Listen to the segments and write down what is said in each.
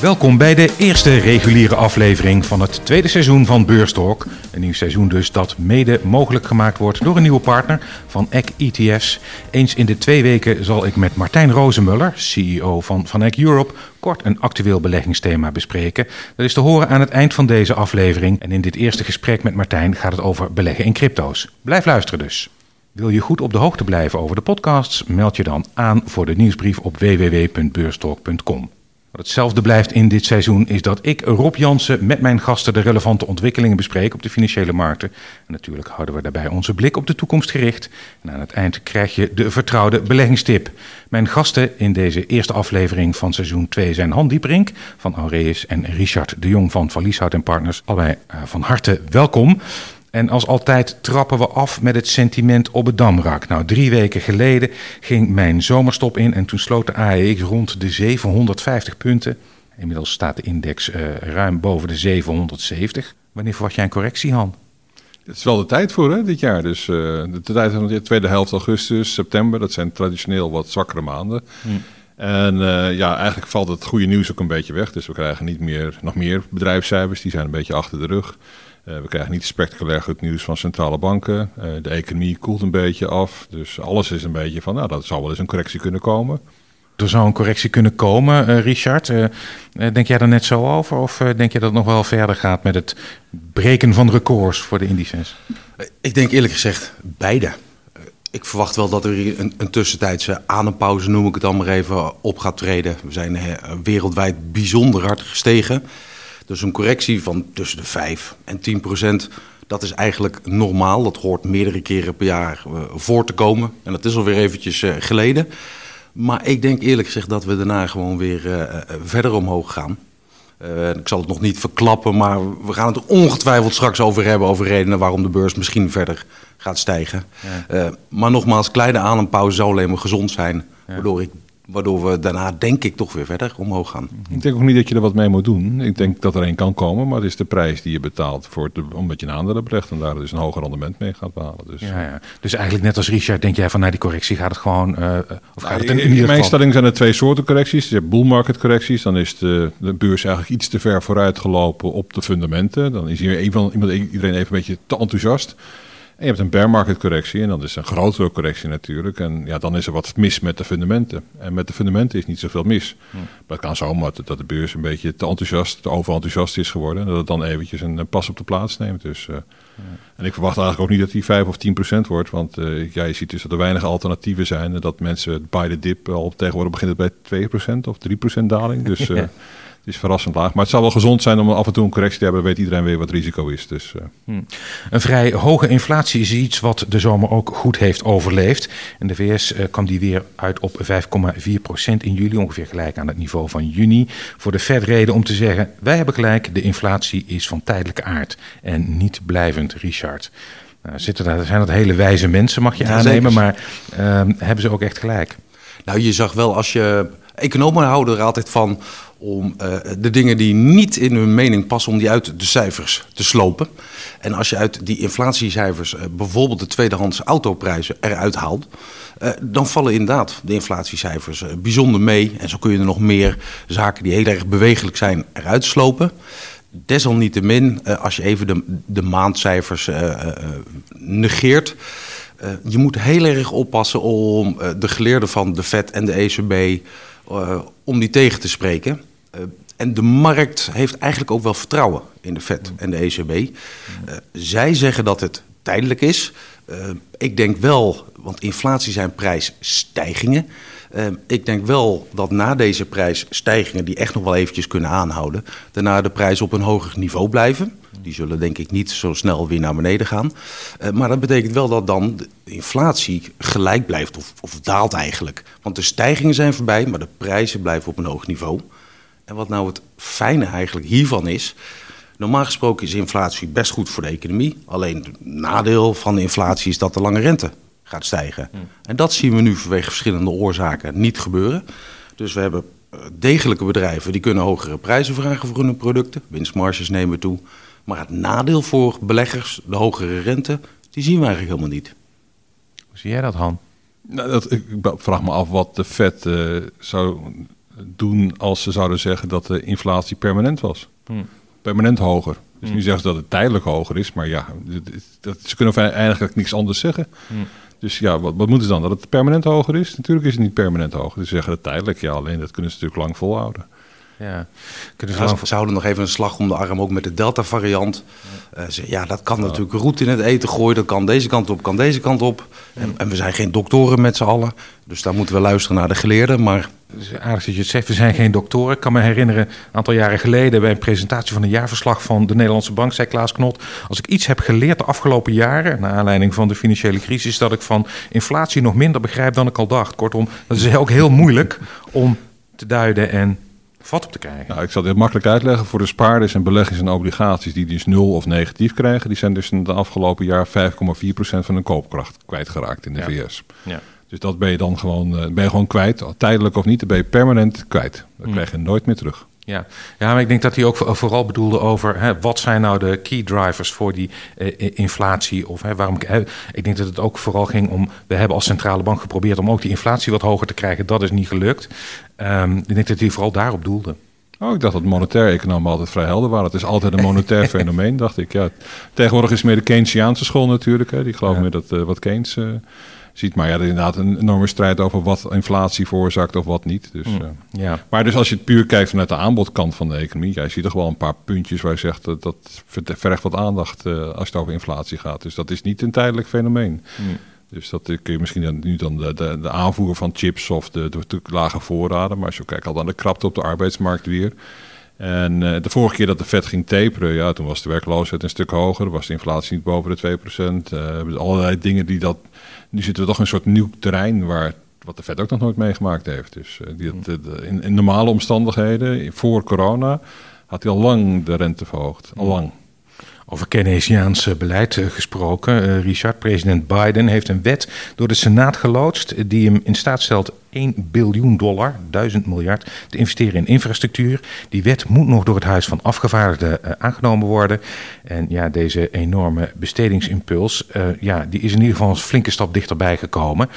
Welkom bij de eerste reguliere aflevering van het tweede seizoen van Beurstalk. Een nieuw seizoen dus dat mede mogelijk gemaakt wordt door een nieuwe partner van ECK ETF's. Eens in de twee weken zal ik met Martijn Rozenmuller, CEO van Van Eck Europe, kort een actueel beleggingsthema bespreken. Dat is te horen aan het eind van deze aflevering. En in dit eerste gesprek met Martijn gaat het over beleggen in crypto's. Blijf luisteren dus. Wil je goed op de hoogte blijven over de podcasts? Meld je dan aan voor de nieuwsbrief op www.beurstalk.com. Wat hetzelfde blijft in dit seizoen is dat ik, Rob Jansen, met mijn gasten de relevante ontwikkelingen bespreek op de financiële markten. En natuurlijk houden we daarbij onze blik op de toekomst gericht. En aan het eind krijg je de vertrouwde beleggingstip. Mijn gasten in deze eerste aflevering van seizoen 2 zijn Han Dieperink van Aureus en Richard de Jong van Van Lieshout Partners. Allebei uh, van harte welkom. En als altijd trappen we af met het sentiment op het damrak. Nou, drie weken geleden ging mijn zomerstop in en toen sloot de AEX rond de 750 punten. Inmiddels staat de index uh, ruim boven de 770. Wanneer verwacht jij een correctie, Han? Het is wel de tijd voor hè, dit jaar. Dus uh, de, tijd van de tweede helft augustus, september, dat zijn traditioneel wat zwakkere maanden. Hmm. En uh, ja, eigenlijk valt het goede nieuws ook een beetje weg. Dus we krijgen niet meer, nog meer bedrijfscijfers, die zijn een beetje achter de rug. Uh, we krijgen niet spectaculair goed nieuws van centrale banken. Uh, de economie koelt een beetje af. Dus alles is een beetje van, nou, dat zou wel eens een correctie kunnen komen. Er zou een correctie kunnen komen, uh, Richard. denk jij daar net zo over? Of denk je dat het nog wel verder gaat met het breken van records voor de indices? Ik denk eerlijk gezegd beide. Ik verwacht wel dat er een, een tussentijdse adempauze, noem ik het dan maar even, op gaat treden. We zijn wereldwijd bijzonder hard gestegen. Dus een correctie van tussen de 5 en 10 procent, dat is eigenlijk normaal. Dat hoort meerdere keren per jaar uh, voor te komen. En dat is alweer eventjes uh, geleden. Maar ik denk eerlijk gezegd dat we daarna gewoon weer uh, verder omhoog gaan. ik zal het nog niet verklappen, maar we gaan het er ongetwijfeld straks over hebben. Over redenen waarom de beurs misschien verder gaat stijgen. Ja. maar nogmaals, kleine adempauze zou alleen maar gezond zijn. Ja. Waardoor ik Waardoor we daarna denk ik toch weer verder omhoog gaan. Ik denk ook niet dat je er wat mee moet doen. Ik denk dat er een kan komen, maar het is de prijs die je betaalt voor het, omdat je een aandelen belegt en daar dus een hoger rendement mee gaat behalen. Dus, ja, ja. dus eigenlijk net als Richard denk jij van nou die correctie gaat het gewoon... Uh, of gaat het in, in, in mijn stelling zijn er twee soorten correcties. Je hebt bull market correcties, dan is de, de beurs eigenlijk iets te ver vooruit gelopen op de fundamenten. Dan is hier iedereen even een beetje te enthousiast. En je hebt een bear market correctie en dat is een grotere correctie natuurlijk. En ja, dan is er wat mis met de fundamenten. En met de fundamenten is niet zoveel mis. Hm. Maar het kan zomaar dat de beurs een beetje te enthousiast, te overenthousiast is geworden. En dat het dan eventjes een, pas op de plaats neemt. Dus, uh, ja. En ik verwacht eigenlijk ook niet dat die 5 of 10 procent wordt. Want uh, ja, je ziet dus dat er weinig alternatieven zijn. En dat mensen bij de dip al tegenwoordig begint het bij 2 procent of 3 procent daling. Dus... Uh, is verrassend laag. Maar het zou wel gezond zijn om af en toe een correctie te hebben. weet iedereen weer wat risico is. Dus, uh. hmm. Een vrij hoge inflatie is iets wat de zomer ook goed heeft overleefd. En de VS uh, kwam die weer uit op 5,4 procent in juli. Ongeveer gelijk aan het niveau van juni. Voor de Fed reden om te zeggen, wij hebben gelijk. De inflatie is van tijdelijke aard en niet blijvend, Richard. Nou, zitten daar, zijn dat hele wijze mensen, mag je ja, aannemen. Zeker. Maar uh, hebben ze ook echt gelijk? Nou, je zag wel als je... Economen houden er altijd van om uh, de dingen die niet in hun mening passen, om die uit de cijfers te slopen. En als je uit die inflatiecijfers uh, bijvoorbeeld de tweedehands autoprijzen eruit haalt, uh, dan vallen inderdaad de inflatiecijfers bijzonder mee. En zo kun je er nog meer zaken die heel erg bewegelijk zijn eruit slopen. Desalniettemin, als je even de, de maandcijfers negeert, je moet heel erg oppassen om de geleerden van de FED en de ECB om die tegen te spreken. Uh, en de markt heeft eigenlijk ook wel vertrouwen in de Fed en de ECB. Uh, zij zeggen dat het tijdelijk is. Uh, ik denk wel, want inflatie zijn prijsstijgingen. ik denk wel dat na deze prijsstijgingen, die echt nog wel eventjes kunnen aanhouden, daarna de prijzen op een hoger niveau blijven. Die zullen denk ik niet zo snel weer naar beneden gaan. maar dat betekent wel dat dan de inflatie gelijk blijft of, of daalt eigenlijk. Want de stijgingen zijn voorbij, maar de prijzen blijven op een hoog niveau. En wat nou het fijne eigenlijk hiervan is. Normaal gesproken is inflatie best goed voor de economie. Alleen het nadeel van de inflatie is dat de lange rente gaat stijgen. Hmm. En dat zien we nu vanwege verschillende oorzaken niet gebeuren. Dus we hebben eh, degelijke bedrijven die kunnen hogere prijzen vragen voor hun producten. Winstmarges nemen toe. Maar het nadeel voor beleggers, de hogere rente, die zien we eigenlijk helemaal niet. Hoe zie jij dat, Han? Nou, dat, ik vraag me af wat de Fed uh, zou doen als ze zouden zeggen dat de inflatie permanent was. Permanent hoger. Dus nu zeggen ze dat het tijdelijk hoger is, maar ja, dat, ze kunnen eigenlijk niks anders zeggen. Dus ja, wat, wat moeten ze dan? Dat het permanent hoger is? Natuurlijk is het niet permanent hoger. Dus ze zeggen het tijdelijk, ja, alleen dat kunnen ze natuurlijk lang volhouden. Ja. Kunnen ze, ja, zouden nog even een slag om de arm, ook met de Delta-variant. Ja. Uh, ja, dat kan natuurlijk roet in het eten gooien. Dat kan deze kant op, kan deze kant op. En, en we zijn geen doktoren met z'n allen. Dus daar moeten we luisteren naar de geleerden. Maar aardig dat je het zegt, we zijn geen doktoren. Ik kan me herinneren, een aantal jaren geleden... bij een presentatie van een jaarverslag van de Nederlandse Bank... zei Klaas Knot, als ik iets heb geleerd de afgelopen jaren... naar aanleiding van de financiële crisis... dat ik van inflatie nog minder begrijp dan ik al dacht. Kortom, dat is ook heel moeilijk om te duiden en vat op te krijgen. Nou, ik zal dit makkelijk uitleggen. Voor de spaarders en beleggers en obligaties die dus nul of negatief krijgen... die zijn dus in het afgelopen jaar 5,4% van hun koopkracht kwijtgeraakt in de VS. Ja. Dus dat ben je dan gewoon, eh, ben je gewoon kwijt. Tijdelijk of niet, dan ben je permanent kwijt. Dat hmm. krijg je nooit meer terug. Ja. ja, maar ik denk dat hij ook vooral bedoelde over hè, wat zijn nou de key drivers voor die eh, inflatie. Of hè, waarom, hè, ik denk dat het ook vooral ging om, we hebben als centrale bank geprobeerd om ook die inflatie wat hoger te krijgen. Dat is niet gelukt. Um, ik denk dat hij vooral daarop doelde. Oh, ik dacht dat monetair economen altijd vrij helder waren. Het is altijd een monetair fenomeen, dacht ik. Ja, tegenwoordig is meer de Keynesiaanse school natuurlijk. Hè. Die geloven meer dat uh, wat Keynes... Uh, ziet. Maar ja, er is inderdaad een enorme strijd over wat inflatie veroorzaakt of wat niet. Dus, mm, uh, ja. Maar dus als je het puur kijkt vanuit de aanbodkant van de economie, ja, je ziet toch wel een paar puntjes waar je zegt dat dat vergt wat aandacht uh, als het over inflatie gaat. Dus dat is niet een tijdelijk fenomeen. Mm. Dus dat kun je misschien dan, nu dan de, de, de aanvoer van chips of de, de, lage voorraden. Maar als je kijkt al dan de krapte op de arbeidsmarkt weer. En uh, de vorige keer dat de vet ging taperen, ja, toen was de werkloosheid een stuk hoger. Was de inflatie niet boven de 2%. Uh, allerlei dingen die dat nu zitten we toch een soort nieuw terrein waar wat de Fed ook nog nooit meegemaakt heeft. Dus die, in, in, normale omstandigheden, voor corona, had hij al lang de rente verhoogd. Al lang. Over Keynesiaans beleid eh, gesproken. Uh, Richard, president Biden heeft een wet door de Senaat geloodst die hem in staat stelt 1 biljoen dollar, 1000 miljard, te investeren in infrastructuur. Die wet moet nog door het Huis van Afgevaardigden uh, aangenomen worden. En ja, deze enorme bestedingsimpuls, ja, die is in ieder geval een flinke stap dichterbij gekomen.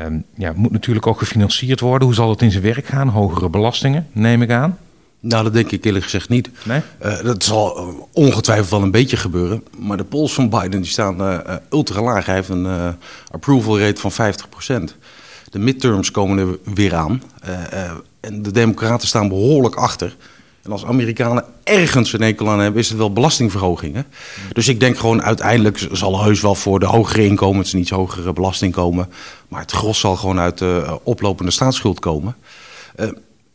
Um, ja, moet natuurlijk ook gefinancierd worden. Hoe zal het in zijn werk gaan? Hogere belastingen, neem ik aan. Nou, dat denk ik eerlijk gezegd niet. Nee? Uh, dat zal ongetwijfeld wel een beetje gebeuren. Maar de polls van Biden die staan uh, ultra laag. Hij heeft een approval rate van 50%. De midterms komen er weer aan. en de democraten staan behoorlijk achter. En als Amerikanen ergens een enkel aan hebben, is het wel belastingverhogingen. Dus ik denk gewoon uiteindelijk zal heus wel voor de hogere inkomens een iets hogere belasting komen. Maar het gros zal gewoon uit de oplopende staatsschuld komen.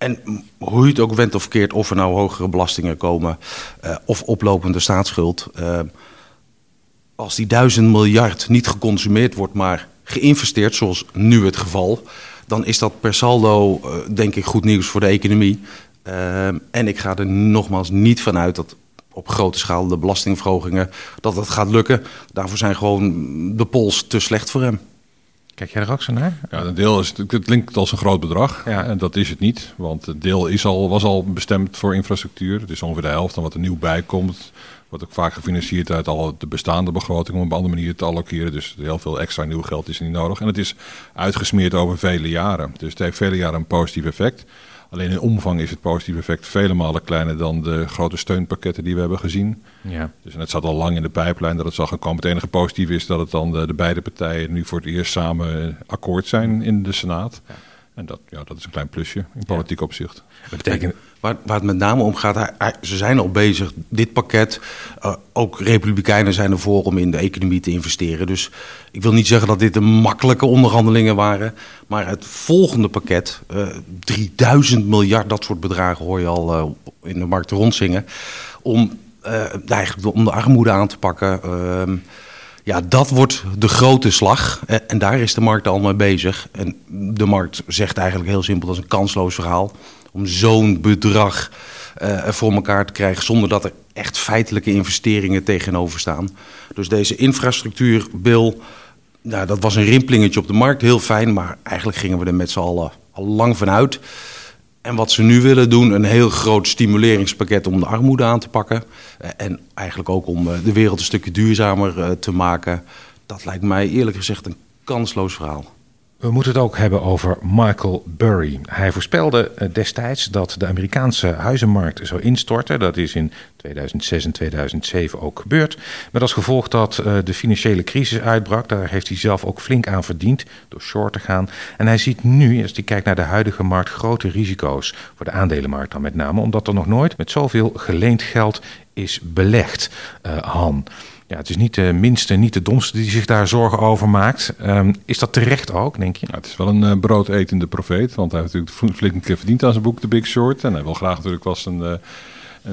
En hoe je het ook went of verkeerd, of er nou hogere belastingen komen uh, of oplopende staatsschuld. Uh, als die duizend miljard niet geconsumeerd wordt, maar geïnvesteerd, zoals nu het geval, dan is dat per saldo, uh, denk ik, goed nieuws voor de economie. en ik ga er nogmaals niet van uit dat op grote schaal de belastingverhogingen, dat dat gaat lukken. Daarvoor zijn gewoon de pols te slecht voor hem. Kijk jij er ook zo naar? Ja, een deel is, het klinkt als een groot bedrag. Ja. En dat is het niet. Want het deel is al, was al bestemd voor infrastructuur. Het is ongeveer de helft van wat er nieuw bij komt. Wordt ook vaak gefinancierd uit al de bestaande begroting om op een andere manier te allokeren. Dus heel veel extra nieuw geld is niet nodig. En het is uitgesmeerd over vele jaren. Dus het heeft vele jaren een positief effect. Alleen in omvang is het positieve effect vele malen kleiner dan de grote steunpakketten die we hebben gezien. Ja. Dus en het zat al lang in de pijplijn dat het zal gaan komen. Het enige positieve is dat het dan de, de beide partijen nu voor het eerst samen akkoord zijn in de Senaat. Ja. En dat, ja, dat is een klein plusje in politiek opzicht. Dat betekent, waar, waar het met name om gaat, ze zijn al bezig, dit pakket. Uh, ook Republikeinen zijn ervoor om in de economie te investeren. Dus ik wil niet zeggen dat dit een makkelijke onderhandelingen waren. Maar het volgende pakket, uh, eh, 3000 miljard, dat soort bedragen hoor je al uh, in de markt rondzingen. Om, eigenlijk om de armoede aan te pakken. Ja, dat wordt de grote slag. En daar is de markt al mee bezig. En de markt zegt eigenlijk heel simpel, dat is een kansloos verhaal. Om zo'n bedrag uh, voor elkaar te krijgen zonder dat er echt feitelijke investeringen tegenover staan. Dus deze infrastructuurbil, nou, dat was een rimpelingetje op de markt, heel fijn. Maar eigenlijk gingen we er met z'n allen al lang vanuit. En wat ze nu willen doen, een heel groot stimuleringspakket om de armoede aan te pakken. Eh, en eigenlijk ook om eh, de wereld een stukje duurzamer eh, te maken. Dat lijkt mij eerlijk gezegd een kansloos verhaal. We moeten het ook hebben over Michael Burry. Hij voorspelde eh, destijds dat de Amerikaanse huizenmarkt zou instorten. Dat is in 2006 en 2007 ook gebeurd. Met als gevolg dat eh, de financiële crisis uitbrak. Daar heeft hij zelf ook flink aan verdiend door short te gaan. En hij ziet nu, als hij kijkt naar de huidige markt, grote risico's voor de aandelenmarkt dan met name. Omdat er nog nooit met zoveel geleend geld is belegd, uh, Han. Ja, het is niet de minste, niet de domste die zich daar zorgen over maakt. Um, is dat terecht ook, denk je? Het is wel een uh, broodetende profeet, want hij heeft natuurlijk flink verdiend aan zijn boek The Big Short. En hij wil graag natuurlijk wel een, uh,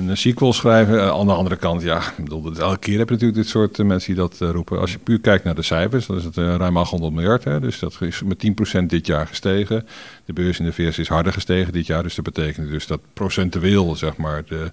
een sequel schrijven. Aan de andere kant, ja, ik bedoel, elke keer heb je natuurlijk dit soort mensen die dat roepen. Als je puur kijkt naar de cijfers, dan is het ruim 800 miljard. Hè, dus dat is met 10% dit jaar gestegen. De beurs in de VS is harder gestegen dit jaar, dus dat betekent dus dat procentueel, zeg maar, de eh,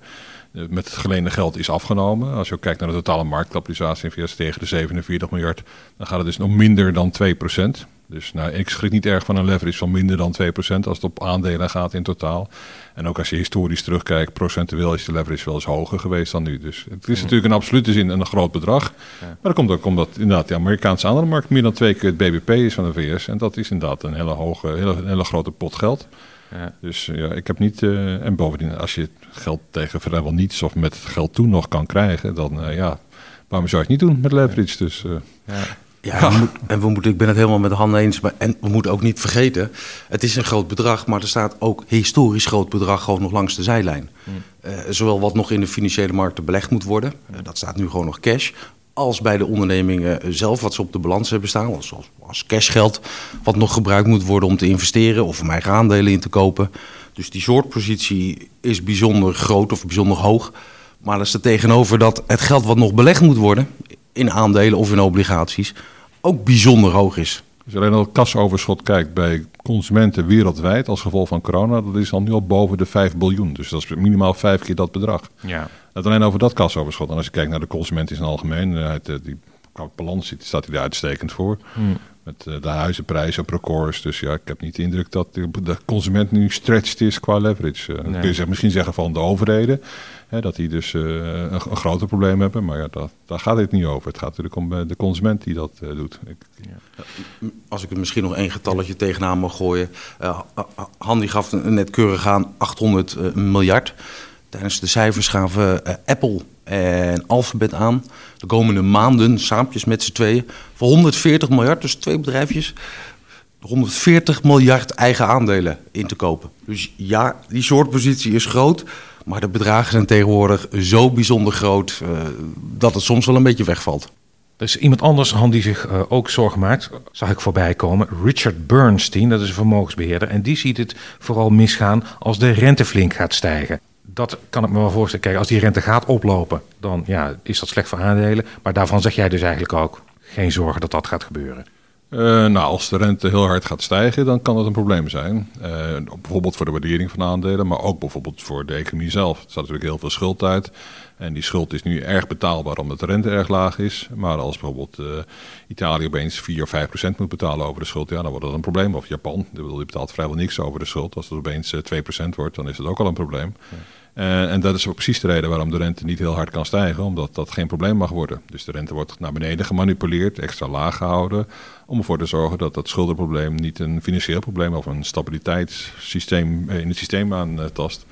met het geleende geld is afgenomen. Als je ook kijkt naar de totale marktkapitalisatie in VS tegen de 47 miljard, dan gaat het dus nog minder dan 2% Dus nou, ik schrik niet erg van een leverage van minder dan 2% als het op aandelen gaat in totaal. En ook als je historisch terugkijkt, procentueel is de leverage wel eens hoger geweest dan nu. Dus het is natuurlijk in absolute zin een groot bedrag. Maar dat komt ook omdat inderdaad de Amerikaanse aandelenmarkt meer dan twee keer het BBP is van de VS. En dat is inderdaad een hele, hoge, hele, hele grote pot geld. Ja. Dus ja, ik heb niet. Uh, en bovendien, als je geld tegen vrijwel niets of met geld toen nog kan krijgen, dan uh, ja, waarom zou je het niet doen met leverage? Dus, uh, ja. Ja, we moet, en we moeten, ik ben het helemaal met de handen eens. Maar, en we moeten ook niet vergeten, het is een groot bedrag, maar er staat ook historisch groot bedrag gewoon nog langs de zijlijn. Mm. Uh, zowel wat nog in de financiële markten belegd moet worden, uh, dat staat nu gewoon nog cash als bij de ondernemingen zelf, wat ze op de balans hebben staan, als, als cashgeld, wat nog gebruikt moet worden om te investeren of om eigen aandelen in te kopen. Dus die shortpositie is bijzonder groot of bijzonder hoog. Maar er staat tegenover dat het geld wat nog belegd moet worden in aandelen of in obligaties ook bijzonder hoog is. Als je alleen al het kasoverschot kijkt bij consumenten wereldwijd als gevolg van corona, dat is al nu al boven de 5 biljoen. Dus dat is minimaal vijf keer dat bedrag. Ja. Dat alleen over dat kasoverschot. En als je kijkt naar de consument in zijn algemeen, die qua balans staat hij daar uitstekend voor. Hmm. Met eh, de huizenprijzen op records. Dus ja, ik heb niet de indruk dat de consument nu stretched is qua leverage. Uh, nee. kun je misschien zeggen van de overheden. Hè, dat die dus uh, een, een, groter probleem hebben. Maar ja, dat, daar gaat het niet over. Het gaat natuurlijk om de consument die dat doet. Ik, ja. Als ik er misschien nog één getalletje tegenaan mag gooien. Handy gaf net keurig aan 800 miljard. Tijdens de cijfers gaven Apple en Alphabet aan. De komende maanden, saampjes met z'n tweeën, voor 140 miljard, dus twee bedrijfjes, 140 miljard eigen aandelen in te kopen. Dus ja, die soort positie is groot, maar de bedragen zijn tegenwoordig zo bijzonder groot uh, dat het soms wel een beetje wegvalt. Dus iemand anders, Han, die zich uh, ook zorgen maakt, zag ik voorbij komen. Richard Bernstein, dat is een vermogensbeheerder. En die ziet het vooral misgaan als de rente flink gaat stijgen dat kan ik me wel voorstellen. Kijk, als die rente gaat oplopen, dan ja, is dat slecht voor aandelen. Maar daarvan zeg jij dus eigenlijk ook geen zorgen dat dat gaat gebeuren. Uh, nou, als de rente heel hard gaat stijgen, dan kan dat een probleem zijn. Uh, bijvoorbeeld voor de waardering van aandelen, maar ook bijvoorbeeld voor de economie zelf. Er staat natuurlijk heel veel schuld uit. En die schuld is nu erg betaalbaar omdat de rente erg laag is. Maar als bijvoorbeeld uh, Italië opeens 4 of 5 procent moet betalen over de schuld, ja, dan wordt dat een probleem. Of Japan, die betaalt vrijwel niks over de schuld. Als het opeens 2 procent wordt, dan is dat ook al een probleem. Ja. Uh, en dat is ook precies de reden waarom de rente niet heel hard kan stijgen, omdat dat geen probleem mag worden. Dus de rente wordt naar beneden gemanipuleerd, extra laag gehouden, om ervoor te zorgen dat dat schuldenprobleem niet een financieel probleem of een stabiliteitssysteem in het systeem aantast.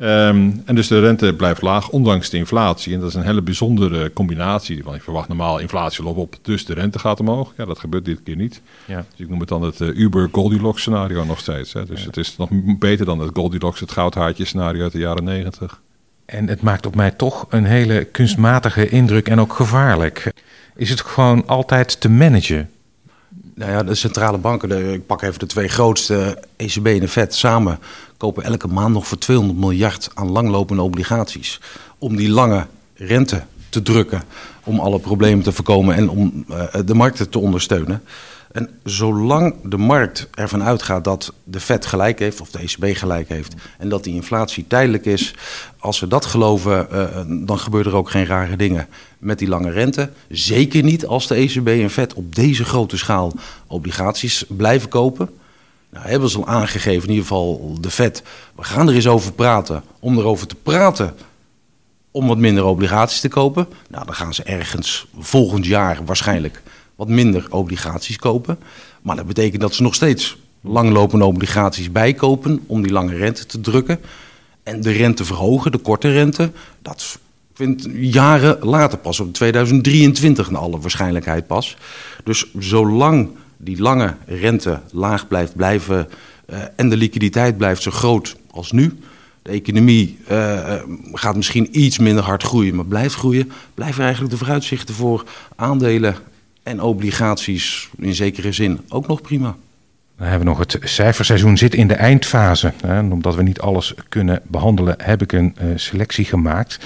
Um, en dus de rente blijft laag, ondanks de inflatie. En dat is een hele bijzondere combinatie. Want je verwacht normaal inflatie loopt op, dus de rente gaat omhoog. Ja, dat gebeurt dit keer niet. Ja. Dus ik noem het dan het uh, Uber-Goldilocks scenario nog steeds. Hè. Dus het is nog beter dan het Goldilocks, het goudhaartje scenario uit de jaren negentig. En het maakt op mij toch een hele kunstmatige indruk en ook gevaarlijk. Is het gewoon altijd te managen? Nou ja, de centrale banken, de, ik pak even de twee grootste, ECB en de Fed samen, kopen elke maand nog voor 200 miljard aan langlopende obligaties. Om die lange rente te drukken, om alle problemen te voorkomen en om uh, de markten te ondersteunen. En zolang de markt ervan uitgaat dat de Fed gelijk heeft, of de ECB gelijk heeft, en dat die inflatie tijdelijk is, als we dat geloven, uh, dan gebeuren er ook geen rare dingen met die lange rente. Zeker niet als de ECB en Fed op deze grote schaal obligaties blijven kopen. Nou, hebben ze al aangegeven, in ieder geval de Fed, we gaan er eens over praten. Om erover te praten om wat minder obligaties te kopen. Nou, dan gaan ze ergens volgend jaar waarschijnlijk wat minder obligaties kopen. Maar dat betekent dat ze nog steeds langlopende obligaties bijkopen om die lange rente te drukken. En de rente verhogen, de korte rente, dat vindt jaren later pas, op 2023 in alle waarschijnlijkheid pas. Dus zolang die lange rente laag blijft blijven uh, en de liquiditeit blijft zo groot als nu, de economie uh, gaat misschien iets minder hard groeien, maar blijft groeien, blijven eigenlijk de vooruitzichten voor aandelen en obligaties in zekere zin ook nog prima. Dan hebben we nog het cijferseizoen zit in de eindfase. En omdat we niet alles kunnen behandelen, heb ik een selectie gemaakt.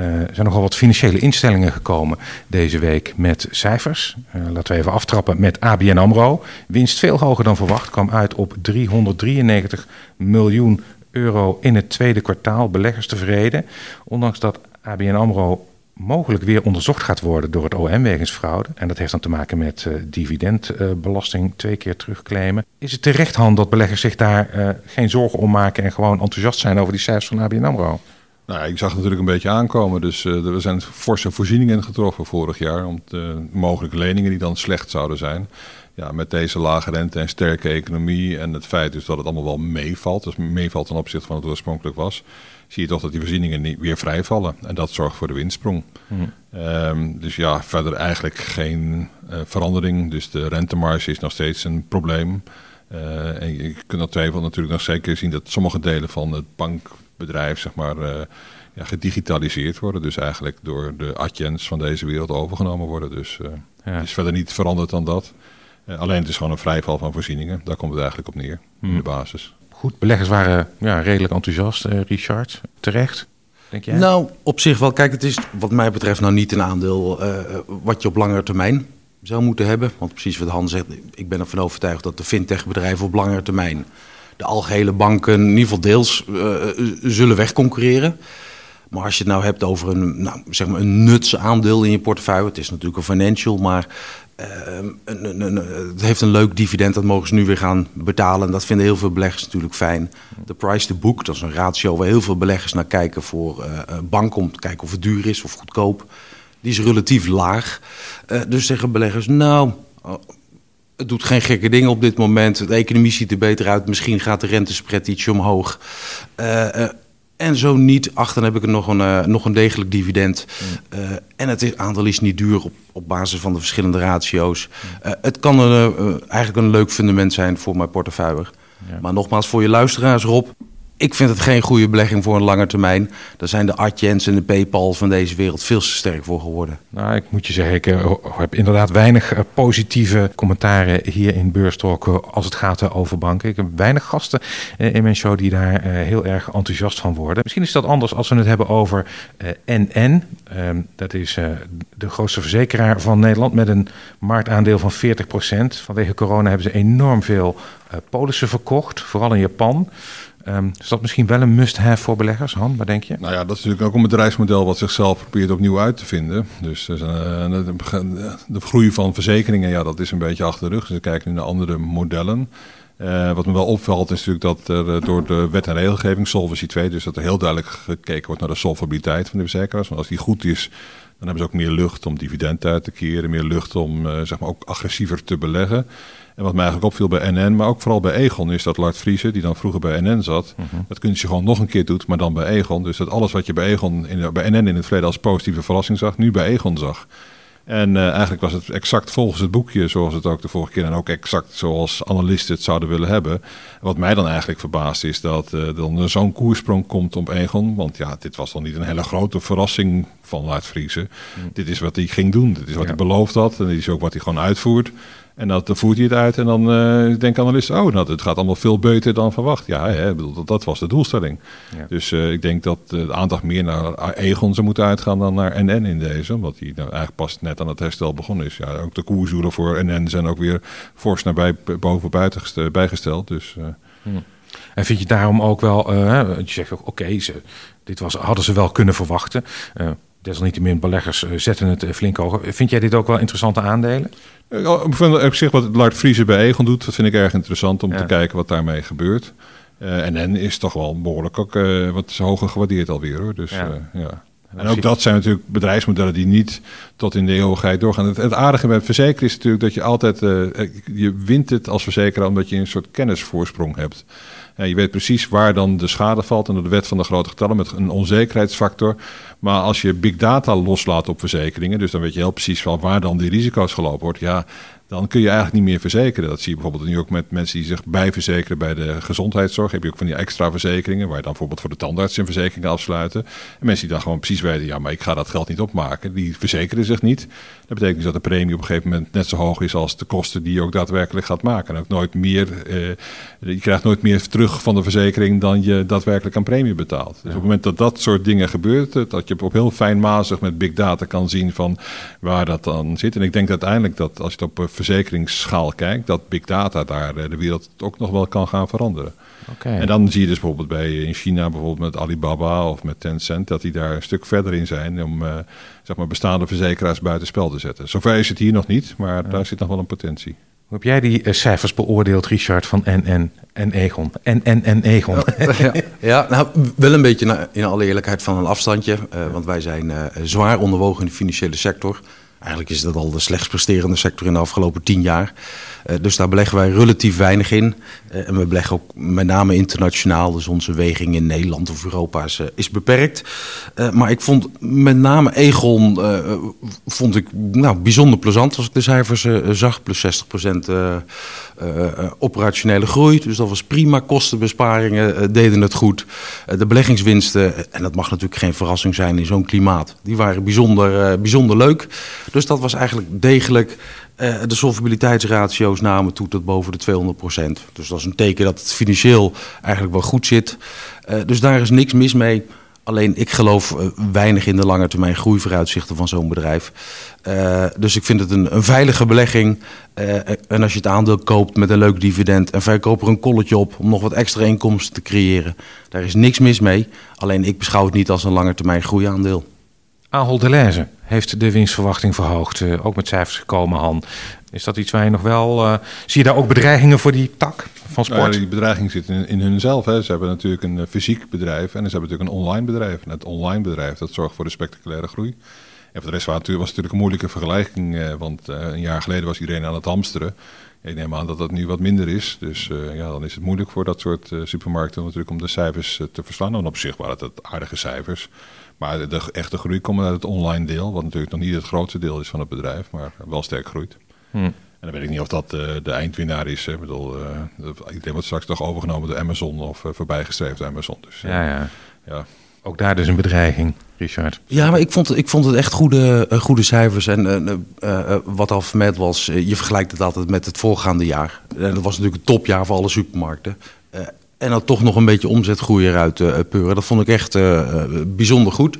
Uh, er zijn nogal wat financiële instellingen gekomen deze week met cijfers. Uh, laten we even aftrappen met ABN AMRO. Winst veel hoger dan verwacht, kwam uit op 393 miljoen euro in het tweede kwartaal. Beleggers tevreden. Ondanks dat ABN AMRO mogelijk weer onderzocht gaat worden door het OM wegens fraude. En dat heeft dan te maken met uh, dividendbelasting twee keer terugclaimen. Is het terecht, Han, dat beleggers zich daar geen zorgen om maken en gewoon enthousiast zijn over die cijfers van ABN AMRO? Nou, ik zag het natuurlijk een beetje aankomen. Dus uh, er zijn forse voorzieningen getroffen vorig jaar om de mogelijke leningen die dan slecht zouden zijn. Ja, met deze lage rente en sterke economie en het feit dus dat het allemaal wel meevalt, dus meevalt ten opzichte van wat het oorspronkelijk was, zie je toch dat die voorzieningen niet weer vrijvallen. En dat zorgt voor de windsprong. Mm. Um, dus ja, verder eigenlijk geen uh, verandering. Dus de rentemarge is nog steeds een probleem. Uh, en je kunt twijfel natuurlijk nog zeker zien dat sommige delen van het bankbedrijf, zeg maar, uh, ja, gedigitaliseerd worden. Dus eigenlijk door de Adjens van deze wereld overgenomen worden. Dus ja. het is verder niet veranderd dan dat. alleen het is gewoon een vrijval van voorzieningen. Daar komt het eigenlijk op neer, in de basis. Goed, beleggers waren ja, redelijk enthousiast, uh, Richard. Terecht, denk jij? Nou, op zich wel. Kijk, het is wat mij betreft nou niet een aandeel uh, wat je op langere termijn zou moeten hebben. Want precies wat Han zegt, ik ben ervan overtuigd dat de fintech-bedrijven op langere termijn de algehele banken in ieder geval deels uh, zullen wegconcurreren. Maar als je het nou hebt over een, nou, zeg maar een nuts aandeel in je portefeuille, het is natuurlijk een financial, maar een, het heeft een leuk dividend, dat mogen ze nu weer gaan betalen. En dat vinden heel veel beleggers natuurlijk fijn. De price to book, dat is een ratio waar heel veel beleggers naar kijken voor uh, banken om te kijken of het duur is of goedkoop. Die is relatief laag. Dus zeggen beleggers, nou, het doet geen gekke dingen op dit moment. De economie ziet er beter uit. Misschien gaat de rentespread ietsje omhoog. En zo niet, achter heb ik er nog een, uh, nog een degelijk dividend. Mm. Uh, en het is, aandeel is niet duur op, op basis van de verschillende ratio's. Uh, het kan een, eigenlijk een leuk fundament zijn voor mijn portefeuille. Ja. Maar nogmaals, voor je luisteraars, Rob ik vind het geen goede belegging voor een lange termijn. Daar zijn de Adjens en de Paypal van deze wereld veel te sterk voor geworden. Nou, ik moet je zeggen, ik uh, heb inderdaad weinig uh, positieve commentaren hier in Beurstalk uh, als het gaat over banken. Ik heb weinig gasten in mijn show die daar heel erg enthousiast van worden. Misschien is dat anders als we het hebben over NN. Ehm, dat is de grootste verzekeraar van Nederland met een marktaandeel van 40%. Vanwege corona hebben ze enorm veel polissen verkocht, vooral in Japan. Um, is dat misschien wel een must-have voor beleggers, Han? Wat denk je? Nou ja, dat is natuurlijk ook een bedrijfsmodel wat zichzelf probeert opnieuw uit te vinden. Dus uh, de, de, groei van verzekeringen, ja, dat is een beetje achter de rug. Dus we kijken nu naar andere modellen. Uh, wat me wel opvalt is natuurlijk dat er door de wet en regelgeving, Solvency 2, dus dat er heel duidelijk gekeken wordt naar de solvabiliteit van de verzekeraars. Want als die goed is, dan hebben ze ook meer lucht om dividend uit te keren, meer lucht om zeg maar ook agressiever te beleggen. En wat mij eigenlijk opviel bij NN, maar ook vooral bij Egon, is dat Lart Vriezen, die dan vroeger bij NN zat, uh -huh. dat kunstje gewoon nog een keer doet, maar dan bij Egon. Dus dat alles wat je bij, Egon in, bij NN in het verleden als positieve verrassing zag, nu bij Egon zag. En uh, eigenlijk was het exact volgens het boekje, zoals het ook de vorige keer en ook exact zoals analisten het zouden willen hebben. Wat mij dan eigenlijk verbaast is dat uh, er dan zo'n koersprong komt op Egon. Want ja, dit was dan niet een hele grote verrassing van Lart Vriezen. Mm. Dit is wat hij ging doen, dit is wat ja. hij beloofd had en dit is ook wat hij gewoon uitvoert. En dat, dan voert hij het uit en dan uh, denken analisten, oh, nou, het gaat allemaal veel beter dan verwacht. Ja, hè, dat, dat was de doelstelling. Ja. Dus uh, ik denk dat de aandacht meer naar Egon zou moeten uitgaan dan naar NN in deze. Omdat die nou eigenlijk pas net aan het herstel begonnen is. Ja, ook de koersdoelen voor NN zijn ook weer fors naar bij, boven buiten bijgesteld. Dus, uh, hmm. En vind je daarom ook wel, je zegt ook, oké, okay, dit was, hadden ze wel kunnen verwachten desalniettemin beleggers zetten het flink hoog. Vind jij dit ook wel interessante aandelen? Op zich wat Lard Vriezen bij Egon doet, dat vind ik erg interessant om ja. te kijken wat daarmee gebeurt. Uh, en N is toch wel behoorlijk ook uh, wat hoger gewaardeerd alweer hoor. Dus, ja. Uh, ja. En ook dat zijn natuurlijk bedrijfsmodellen die niet tot in de eeuwigheid doorgaan. Het, het aardige met verzekeren is natuurlijk dat je altijd, je wint het als verzekeraar omdat je een soort kennisvoorsprong hebt. Je weet precies waar dan de schade valt en de wet van de grote getallen met een onzekerheidsfactor. Maar als je big data loslaat op verzekeringen, dus dan weet je heel precies van waar dan die risico's gelopen wordt. Ja, dan kun je eigenlijk niet meer verzekeren. Dat zie je bijvoorbeeld nu ook met mensen die zich bijverzekeren bij de gezondheidszorg. Heb je ook van die extra verzekeringen, waar je dan bijvoorbeeld voor de tandarts een verzekering afsluiten. En mensen die dan gewoon precies weten, ja, maar ik ga dat geld niet opmaken. Die verzekeren zich niet. Dat betekent dus dat de premie op een gegeven moment net zo hoog is als de kosten die je ook daadwerkelijk gaat maken. En ook nooit meer, eh, je krijgt nooit meer terug van de verzekering dan je daadwerkelijk aan premie betaalt. Dus op het moment dat dat soort dingen gebeurt, dat je op heel fijnmazig met big data kan zien van waar dat dan zit. En ik denk uiteindelijk dat als je het op verzekeringsschaal kijkt, dat big data daar eh, de wereld ook nog wel kan gaan veranderen. Okay. En dan zie je dus bijvoorbeeld bij in China, bijvoorbeeld met Alibaba of met Tencent, dat die daar een stuk verder in zijn om uh, zeg maar bestaande verzekeraars buitenspel te zetten. Zover is het hier nog niet, maar daar zit nog wel een potentie. Hoe heb jij die uh, cijfers beoordeeld, Richard, van NN en Egon? NN en Egon. Ja, ja, nou, wel een beetje in alle eerlijkheid van een afstandje. Uh, want wij zijn zwaar onderwogen in de financiële sector. Eigenlijk is dat al de slechtst presterende sector in de afgelopen tien jaar. Uh, dus daar beleggen wij relatief weinig in. Uh, en we beleggen ook met name internationaal. Dus onze weging in Nederland of Europa is, uh, is beperkt. maar ik vond met name Egon vond ik, nou, bijzonder plezant als ik de cijfers zag. Plus 60% operationele groei. Dus dat was prima. Kostenbesparingen deden het goed. de beleggingswinsten, en dat mag natuurlijk geen verrassing zijn in zo'n klimaat. Die waren bijzonder, bijzonder leuk. Dus dat was eigenlijk degelijk. Uh, de solvabiliteitsratio's namen toe tot boven de 200% Dus dat is een teken dat het financieel eigenlijk wel goed zit. Uh, dus daar is niks mis mee. Alleen ik geloof uh, weinig in de lange termijn groeivooruitzichten van zo'n bedrijf. dus ik vind het een, een veilige belegging. en als je het aandeel koopt met een leuk dividend en verkoop er een kolletje op om nog wat extra inkomsten te creëren. Daar is niks mis mee. Alleen ik beschouw het niet als een lange termijn groeiaandeel. Ahold Delhaize heeft de winstverwachting verhoogd. Uh, ook met cijfers gekomen, Han. Is dat iets waar je nog wel... Uh, zie je daar ook bedreigingen voor die tak van sport? Nou ja, die bedreiging zit in, in hunzelf. Hè. Ze hebben natuurlijk een uh, fysiek bedrijf en ze hebben natuurlijk een online bedrijf. En het online bedrijf, dat zorgt voor de spectaculaire groei. En voor de rest was het natuurlijk een moeilijke vergelijking. want een jaar geleden was iedereen aan het hamsteren. Ik neem aan dat dat nu wat minder is. Dus ja, dan is het moeilijk voor dat soort supermarkten natuurlijk om de cijfers te verslaan. En op zich waren het aardige cijfers. Maar de echte groei komt uit het online deel, wat natuurlijk nog niet het grootste deel is van het bedrijf, maar wel sterk groeit. Hm. En dan weet ik niet of dat de eindwinnaar is. Hè. Ik bedoel, iedereen wordt straks toch overgenomen door Amazon of voorbijgestreefd door Amazon. Dus, ja, ja. ja. Ook daar dus een bedreiging, Richard. Ja, maar ik vond, ik vond het echt goede, goede cijfers. En wat al was, je vergelijkt het altijd met het voorgaande jaar. En dat was natuurlijk een topjaar voor alle supermarkten. En dan toch nog een beetje omzetgroei eruit peuren. Dat vond ik echt bijzonder goed.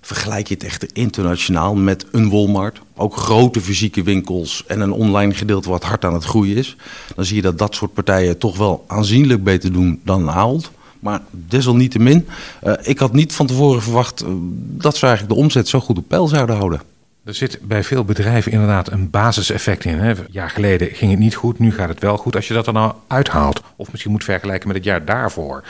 Vergelijk je het echt internationaal met een Walmart, ook grote fysieke winkels en een online gedeelte wat hard aan het groeien is, dan zie je dat dat soort partijen toch wel aanzienlijk beter doen dan een Ahold. Maar desalniettemin, uh, ik had niet van tevoren verwacht dat ze eigenlijk de omzet zo goed op peil zouden houden. Er zit bij veel bedrijven inderdaad een basiseffect in. Hè. Een jaar geleden ging het niet goed, nu gaat het wel goed. Als je dat er nou uithaalt, of misschien moet vergelijken met het jaar daarvoor,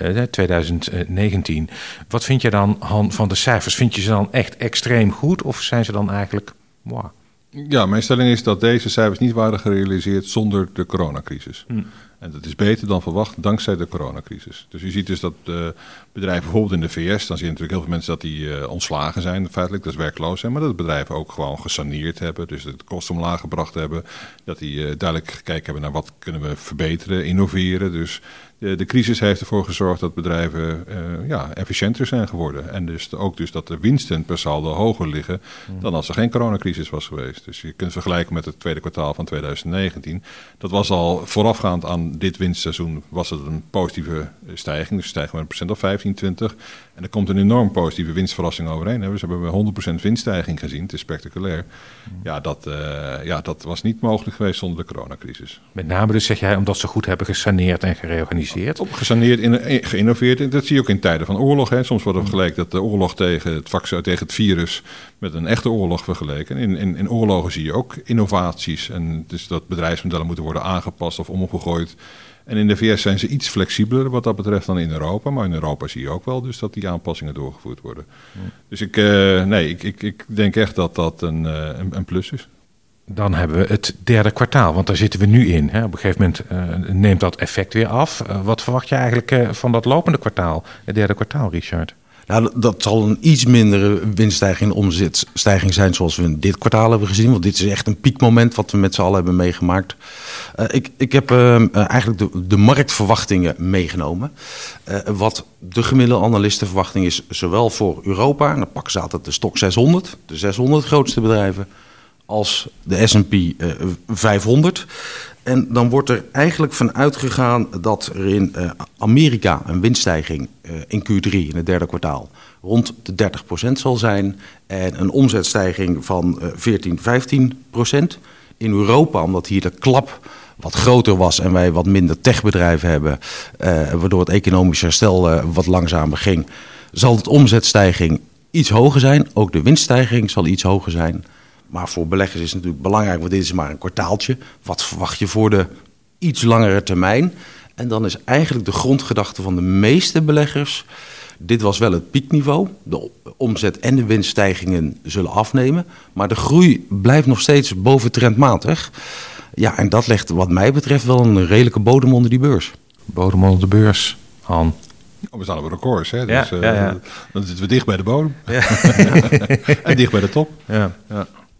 uh, 2019. Wat vind je dan Han, van de cijfers? Vind je ze dan echt extreem goed of zijn ze dan eigenlijk... Wow. Ja, mijn stelling is dat deze cijfers niet waren gerealiseerd zonder de coronacrisis. Hm. En dat is beter dan verwacht dankzij de coronacrisis. Dus je ziet dus dat uh, bedrijven bijvoorbeeld in de VS, dan zie je natuurlijk heel veel mensen dat die uh, ontslagen zijn, feitelijk, dat is werkloos zijn, maar dat bedrijven ook gewoon gesaneerd hebben, dus de kosten omlaag gebracht hebben, dat die uh, duidelijk gekeken hebben naar wat kunnen we verbeteren, innoveren. Dus de, de, crisis heeft ervoor gezorgd dat bedrijven uh, ja, efficiënter zijn geworden. En dus ook dus dat de winsten per saldo hoger liggen mm. dan als er geen coronacrisis was geweest. Dus je kunt vergelijken met het tweede kwartaal van 2019. Dat was al voorafgaand aan dit winstseizoen was het een positieve stijging. Dus stijgen we een procent of 15, 20. En er komt een enorm positieve winstverrassing overheen. Dus we hebben 100% winststijging gezien. Het is spectaculair. Ja dat, uh, ja, dat was niet mogelijk geweest zonder de coronacrisis. Met name dus zeg jij omdat ze goed hebben gesaneerd en gereorganiseerd? Op gesaneerd, in, geïnnoveerd. Dat zie je ook in tijden van oorlog. Hè. Soms wordt er vergeleken dat de oorlog tegen het, vaccin, tegen het virus met een echte oorlog vergeleken. In, in, in oorlogen zie je ook innovaties. En dus dat bedrijfsmodellen moeten worden aangepast of omgegooid En in de VS zijn ze iets flexibeler wat dat betreft dan in Europa. Maar in Europa zie je ook wel dus dat die aanpassingen doorgevoerd worden. Dus ik, uh, nee, ik, ik, ik denk echt dat dat een, uh, een, een, plus is. Dan hebben we het derde kwartaal, want daar zitten we nu in. Hè. Op een gegeven moment uh, neemt dat effect weer af. wat verwacht je eigenlijk van dat lopende kwartaal, het derde kwartaal, Richard? Nou, dat zal een iets mindere winststijging en omzetstijging zijn zoals we in dit kwartaal hebben gezien. Want dit is echt een piekmoment wat we met z'n allen hebben meegemaakt. Uh, ik, ik heb uh, eigenlijk de, de, marktverwachtingen meegenomen. Uh, wat de gemiddelde analistenverwachting is, zowel voor Europa, en dan pakken ze altijd de stok 600, de 600 grootste bedrijven, als de S&P 500. En dan wordt er eigenlijk van uitgegaan dat er in uh, Amerika een winststijging uh, in Q3, in het derde kwartaal, rond de 30% zal zijn. En een omzetstijging van uh, 14, 15%. In Europa, omdat hier de klap wat groter was en wij wat minder techbedrijven hebben, waardoor het economisch herstel wat langzamer ging, zal de omzetstijging iets hoger zijn. Ook de winststijging zal iets hoger zijn. Maar voor beleggers is het natuurlijk belangrijk, want dit is maar een kwartaaltje. Wat verwacht je voor de iets langere termijn? En dan is eigenlijk de grondgedachte van de meeste beleggers. Dit was wel het piekniveau. De omzet en de winststijgingen zullen afnemen. Maar de groei blijft nog steeds boven trendmatig. Ja, en dat legt wat mij betreft wel een redelijke bodem onder die beurs. Bodem onder de beurs, Han. Oh, we staan op records, hè? Dus, ja, ja, ja. Uh, dan zitten we dicht bij de bodem. Ja. en dicht bij de top. Ja.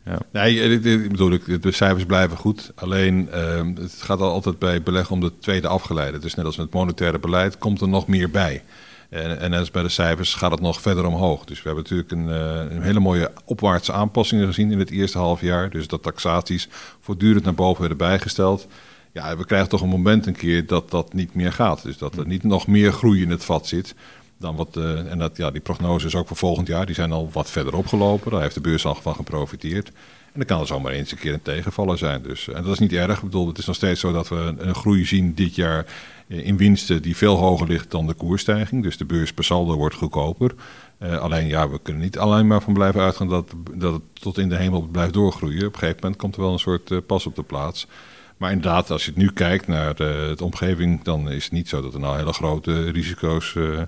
Ja. Nee, ik bedoel, de cijfers blijven goed. Alleen uh, het gaat altijd bij beleggen om de tweede afgeleide. Dus net als met monetaire beleid komt er nog meer bij. En, en net als bij de cijfers gaat het nog verder omhoog. Dus we hebben natuurlijk een, uh, een hele mooie opwaartse aanpassingen gezien in het eerste half jaar. Dus dat taxaties voortdurend naar boven werden bijgesteld. Ja, we krijgen toch een moment een keer dat dat niet meer gaat. Dus dat er niet nog meer groei in het vat zit dan wat, uh, en dat, ja, die prognoses ook voor volgend jaar, die zijn al wat verder opgelopen. Daar heeft de beurs al van geprofiteerd. En dan kan er zomaar eens een keer een tegenvaller zijn. Dus, en dat is niet erg. Ik bedoel, het is nog steeds zo dat we een, groei zien dit jaar eh, in winsten die veel hoger ligt dan de koersstijging. Dus de beurs per saldo wordt goedkoper. Alleen ja, we kunnen niet alleen maar van blijven uitgaan dat, dat het tot in de hemel blijft doorgroeien. Op een gegeven moment komt er wel een soort pas op de plaats. Maar inderdaad, als je het nu kijkt naar de, de omgeving, dan is het niet zo dat er nou hele grote risico's uh,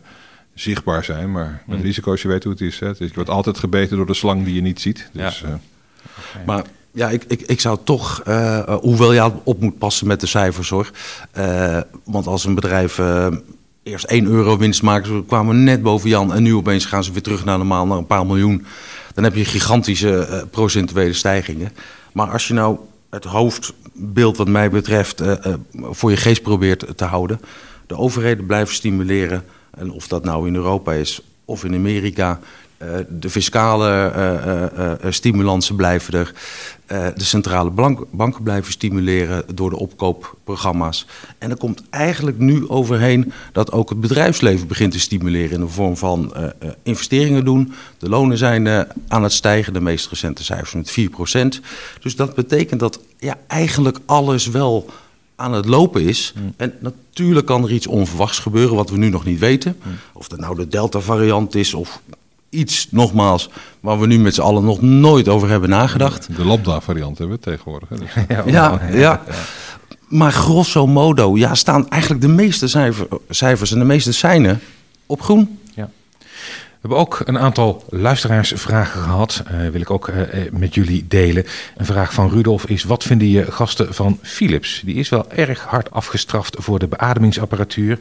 zichtbaar zijn. Maar met mm. risico's, je weet hoe het is. Hè? Dus je wordt altijd gebeten door de slang die je niet ziet. Dus, ja. uh, okay. Maar ja, ik, ik, ik zou toch, uh, hoewel je op moet passen met de cijfers hoor. Uh, want als een bedrijf eerst 1 euro winst maakt, we kwamen net boven Jan. En nu opeens gaan ze weer terug naar normaal, naar een paar miljoen. Dan heb je gigantische procentuele stijgingen. Maar als je nou het hoofdbeeld wat mij betreft voor je geest probeert te houden. De overheden blijven stimuleren en of dat nou in Europa is of in Amerika. Uh, de fiscale uh, stimulansen blijven er. de centrale bank, banken blijven stimuleren door de opkoopprogramma's. En er komt eigenlijk nu overheen dat ook het bedrijfsleven begint te stimuleren in de vorm van investeringen doen. De lonen zijn aan het stijgen, de meest recente cijfers met 4%. Dus dat betekent dat ja, eigenlijk alles wel aan het lopen is. Mm. En natuurlijk kan er iets onverwachts gebeuren wat we nu nog niet weten. Mm. Of dat nou de Delta-variant is of iets, nogmaals, waar we nu met z'n allen nog nooit over hebben nagedacht. De Lambda-variant hebben we tegenwoordig. Hè? Dus. ja, ja, ja, Maar grosso modo ja, staan eigenlijk de meeste cijfer, cijfers en de meeste seinen op groen. We hebben ook een aantal luisteraarsvragen gehad. Uh, wil ik ook uh, met jullie delen. Een vraag van Rudolf is: wat vinden je gasten van Philips? Die is wel erg hard afgestraft voor de beademingsapparatuur.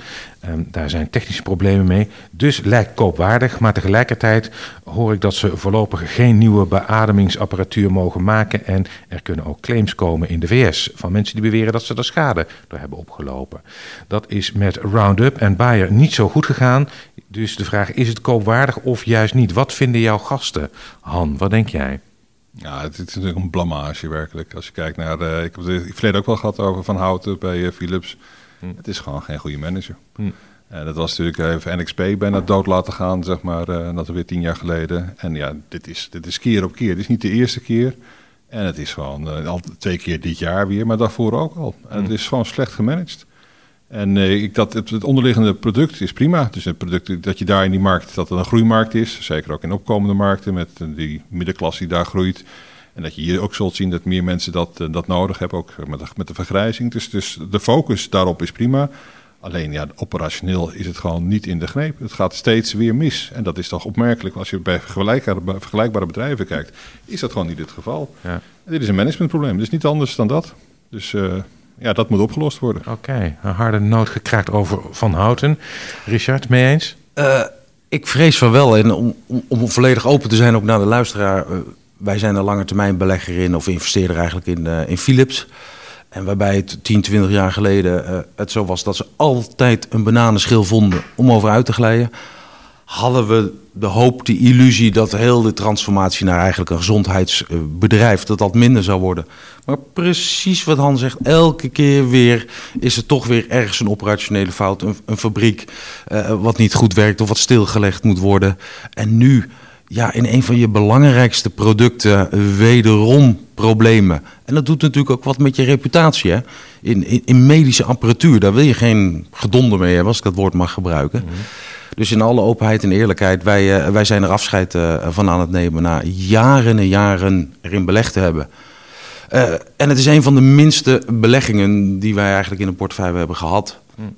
Um, daar zijn technische problemen mee. Dus lijkt koopwaardig. Maar tegelijkertijd hoor ik dat ze voorlopig geen nieuwe beademingsapparatuur mogen maken. En er kunnen ook claims komen in de VS van mensen die beweren dat ze er schade door hebben opgelopen. Dat is met Roundup en Bayer niet zo goed gegaan. Dus de vraag: is het koopwaardig of juist niet? Wat vinden jouw gasten? Han, wat denk jij? Ja, het is natuurlijk een blamage werkelijk. Als je kijkt naar. Uh, ik heb het verleden ook wel gehad over Van Houten bij uh, Philips. Hm. Het is gewoon geen goede manager. Hm. Uh, dat was natuurlijk even NXP bijna dood laten gaan, zeg maar. dat weer tien jaar geleden. En ja, dit is, dit is keer op keer. Dit is niet de eerste keer. En het is gewoon al twee keer dit jaar weer, maar daarvoor ook al. En hm. het is gewoon slecht gemanaged. En uh, ik, dat, het, het, onderliggende product is prima. Dus het product dat je daar in die markt, dat het een groeimarkt is. Zeker ook in opkomende markten met die middenklasse die daar groeit. En dat je hier ook zult zien dat meer mensen dat, eh, dat nodig hebben, ook met de, met de vergrijzing. Dus, dus de focus daarop is prima. Alleen ja, operationeel is het gewoon niet in de greep. Het gaat steeds weer mis. En dat is toch opmerkelijk. Als je bij vergelijkbare, vergelijkbare bedrijven kijkt, is dat gewoon niet het geval. Ja. dit is een managementprobleem. Dit is niet anders dan dat. Dus uh, ja, dat moet opgelost worden. Oké, een harde noot gekraakt over Van Houten. Richard, mee eens? Uh, ik vrees van wel. En om, om, om, volledig open te zijn ook naar de luisteraar. Uh, wij zijn een lange termijn belegger in, of investeerder eigenlijk in, in Philips. En waarbij het 10, 20 jaar geleden uh, het zo was dat ze altijd een bananenschil vonden om over uit te glijden. Hadden we de hoop, de illusie dat heel de transformatie naar eigenlijk een gezondheidsbedrijf, dat dat minder zou worden. Maar precies wat Han zegt, elke keer weer is er toch weer ergens een operationele fout. Een, fabriek uh, wat niet goed werkt of wat stilgelegd moet worden. En nu ja, in een van je belangrijkste producten wederom problemen. En dat doet natuurlijk ook wat met je reputatie. Hè? In, in, medische apparatuur, daar wil je geen gedonder mee hebben, als ik dat woord mag gebruiken. Mhm. Dus in alle openheid en eerlijkheid, wij, uh, wij zijn er afscheid uh, van aan het nemen na jaren en jaren erin belegd te hebben. Uh, en het is een van de minste beleggingen die wij eigenlijk in een portefeuille hebben gehad. Mhm.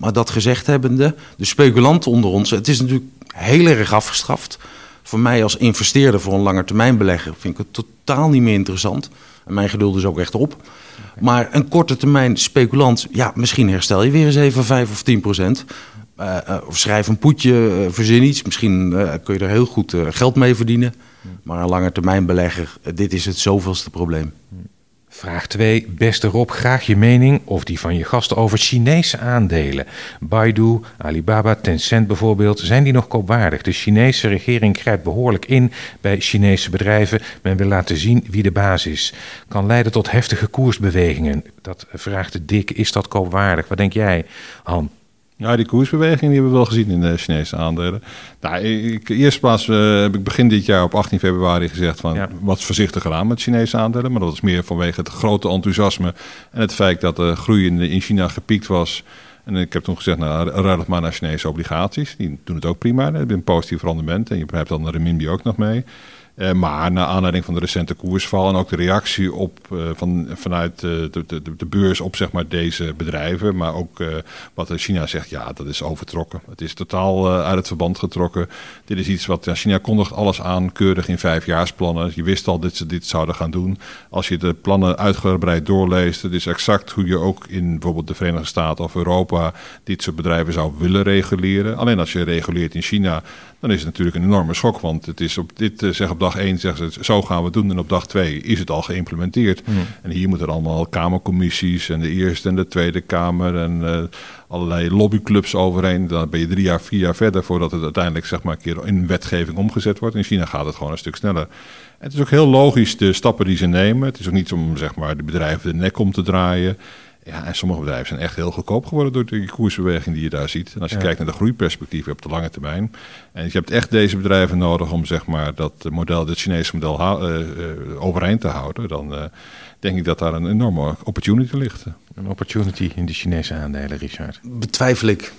maar dat gezegd hebbende, de speculanten onder ons, het is natuurlijk heel erg afgestraft voor mij als investeerder voor een langetermijnbelegger vind ik het totaal niet meer interessant. En mijn geduld is ook echt op. Maar een korte termijn speculant, ja, misschien herstel je weer eens even 5 of 10 procent. Uh, uh, of schrijf een poetje, uh, verzin iets. Misschien kun je er heel goed geld mee verdienen. Maar een langetermijnbelegger, dit is het zoveelste probleem. Vraag 2. Beste Rob, graag je mening of die van je gasten over Chinese aandelen. Baidu, Alibaba, Tencent bijvoorbeeld, zijn die nog koopwaardig? De Chinese regering grijpt behoorlijk in bij Chinese bedrijven. Men wil laten zien wie de baas is. Kan leiden tot heftige koersbewegingen. Dat vraagt de dik. Is dat koopwaardig? Wat denk jij, Han? Ja, die koersbeweging die hebben we wel gezien in de Chinese aandelen. Nou, ik, eerst plaats uh, heb ik begin dit jaar op 18 februari gezegd van wat voorzichtiger aan met Chinese aandelen. Maar dat is meer vanwege het grote enthousiasme en het feit dat de groei in, in China gepiekt was. En ik heb toen gezegd, nou, ruil het maar naar Chinese obligaties. Die doen het ook prima. Dat hebben een positief rendement. En je hebt dan de renminbi ook nog mee. Uh, maar naar aanleiding van de recente koersval en ook de reactie op, uh, van, vanuit uh, de, de, de, beurs op zeg maar, deze bedrijven, maar ook wat China zegt, ja, dat is overtrokken. Het is totaal uit het verband getrokken. Dit is iets wat China kondigt alles aan, keurig in vijfjaarsplannen. Je wist al dat ze dit zouden gaan doen. Als je de plannen uitgebreid doorleest, het is exact hoe je ook in bijvoorbeeld de Verenigde Staten of Europa dit soort bedrijven zou willen reguleren. Alleen als je reguleert in China, dan is het natuurlijk een enorme schok. Want het is op dit, uh, zeg op dag 1 zeggen ze, zo gaan we het doen. En op dag 2 is het al geïmplementeerd. Mm. En hier moeten allemaal kamercommissies en de Eerste en de Tweede Kamer en uh, allerlei lobbyclubs overheen. Dan ben je drie jaar, vier jaar verder voordat het uiteindelijk zeg maar, een keer in wetgeving omgezet wordt. In China gaat het gewoon een stuk sneller. En het is ook heel logisch de stappen die ze nemen. Het is ook niet om zeg maar, de bedrijven de nek om te draaien. Ja, en sommige bedrijven zijn echt heel goedkoop geworden door de koersbeweging die je daar ziet. En als je kijkt naar de groeiperspectieven op de lange termijn. En je hebt echt deze bedrijven nodig om zeg maar, dat model, het Chinese model uh, uh, overeind te houden. Dan uh, denk ik dat daar een enorme opportunity ligt. Een opportunity in de Chinese aandelen, Richard? Betwijfel ik.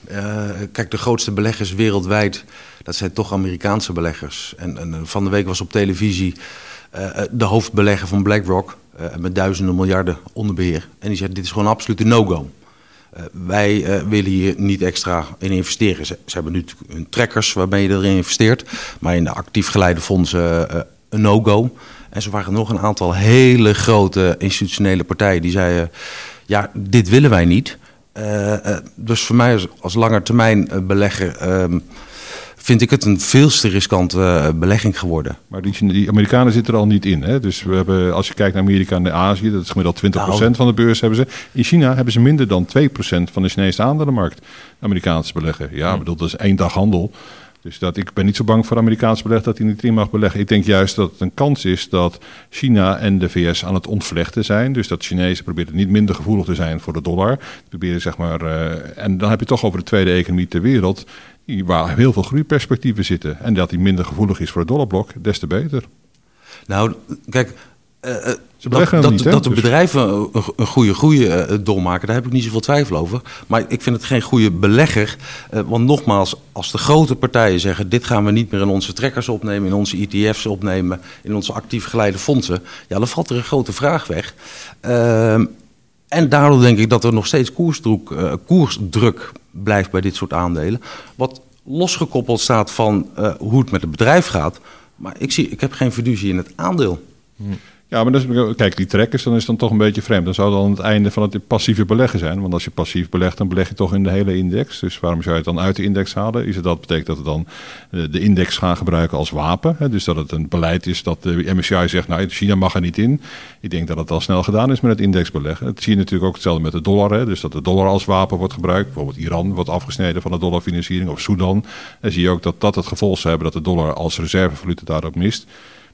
kijk, de grootste beleggers wereldwijd, dat zijn toch Amerikaanse beleggers. En, en van de week was op televisie de hoofdbelegger van BlackRock met duizenden miljarden onder beheer. En die zegt, dit is gewoon een absolute no-go. Uh, wij uh, willen hier niet extra in investeren. Ze, hebben nu hun trackers waarmee je erin investeert. Maar in de actief geleide fondsen een no-go. En ze waren nog een aantal hele grote institutionele partijen die zeiden... ja, dit willen wij niet. dus voor mij als, als langetermijn belegger... Vind ik het een veel te riskante uh, belegging geworden. Maar die, die, Amerikanen zitten er al niet in. Hè? Dus we hebben, als je kijkt naar Amerika en Azië, dat is gemiddeld 20% nou, van de beurs hebben ze. In China hebben ze minder dan 2% van de Chinese aandelenmarkt. Amerikaanse beleggen. Ja, hmm. bedoel, dat is één dag handel. Dus dat, ik ben niet zo bang voor Amerikaanse beleg dat hij niet in mag beleggen. Ik denk juist dat het een kans is dat China en de VS aan het ontvlechten zijn. Dus dat Chinezen proberen niet minder gevoelig te zijn voor de dollar. Proberen, zeg maar, uh, en dan heb je toch over de tweede economie ter wereld waar heel veel groeiperspectieven zitten. En dat die minder gevoelig is voor het dollarblok, des te beter. Nou, kijk, Uh, Ze dat, dat, niet, hè? dat de Dus- bedrijven een, een goede groei eh, doormaken, daar heb ik niet zoveel twijfel over. Maar ik vind het geen goede belegger. Eh, want nogmaals, als de grote partijen zeggen: dit gaan we niet meer in onze trekkers opnemen, in onze ETF's opnemen, in onze actief geleide fondsen, ja, dan valt er een grote vraag weg. Ehm, en daardoor denk ik dat er nog steeds koersdruk, eh, koersdruk blijft bij dit soort aandelen. Wat losgekoppeld staat van eh, hoe het met het bedrijf gaat. Maar ik, zie, ik heb geen fiducie in het aandeel. Ja, maar kijk, die trekkers, dan is het dan toch een beetje vreemd. Dan zou dan het einde van het passieve beleggen zijn. Want als je passief belegt, dan beleg je toch in de hele index. Dus waarom zou je het dan uit de index halen? Is het dat betekent dat we dan eh, de index gaan gebruiken als wapen? Hè? Dus dat het een beleid is dat de MSCI zegt, nou, China mag er niet in. Ik denk dat het al snel gedaan is met het indexbeleggen. Dat zie je natuurlijk ook hetzelfde met de dollar. Hè? Dus dat de dollar als wapen wordt gebruikt. Bijvoorbeeld Iran wordt afgesneden van de dollarfinanciering. Of Sudan. Dan zie je ook dat dat het gevolg zou hebben dat de dollar als reservevaluta daarop mist.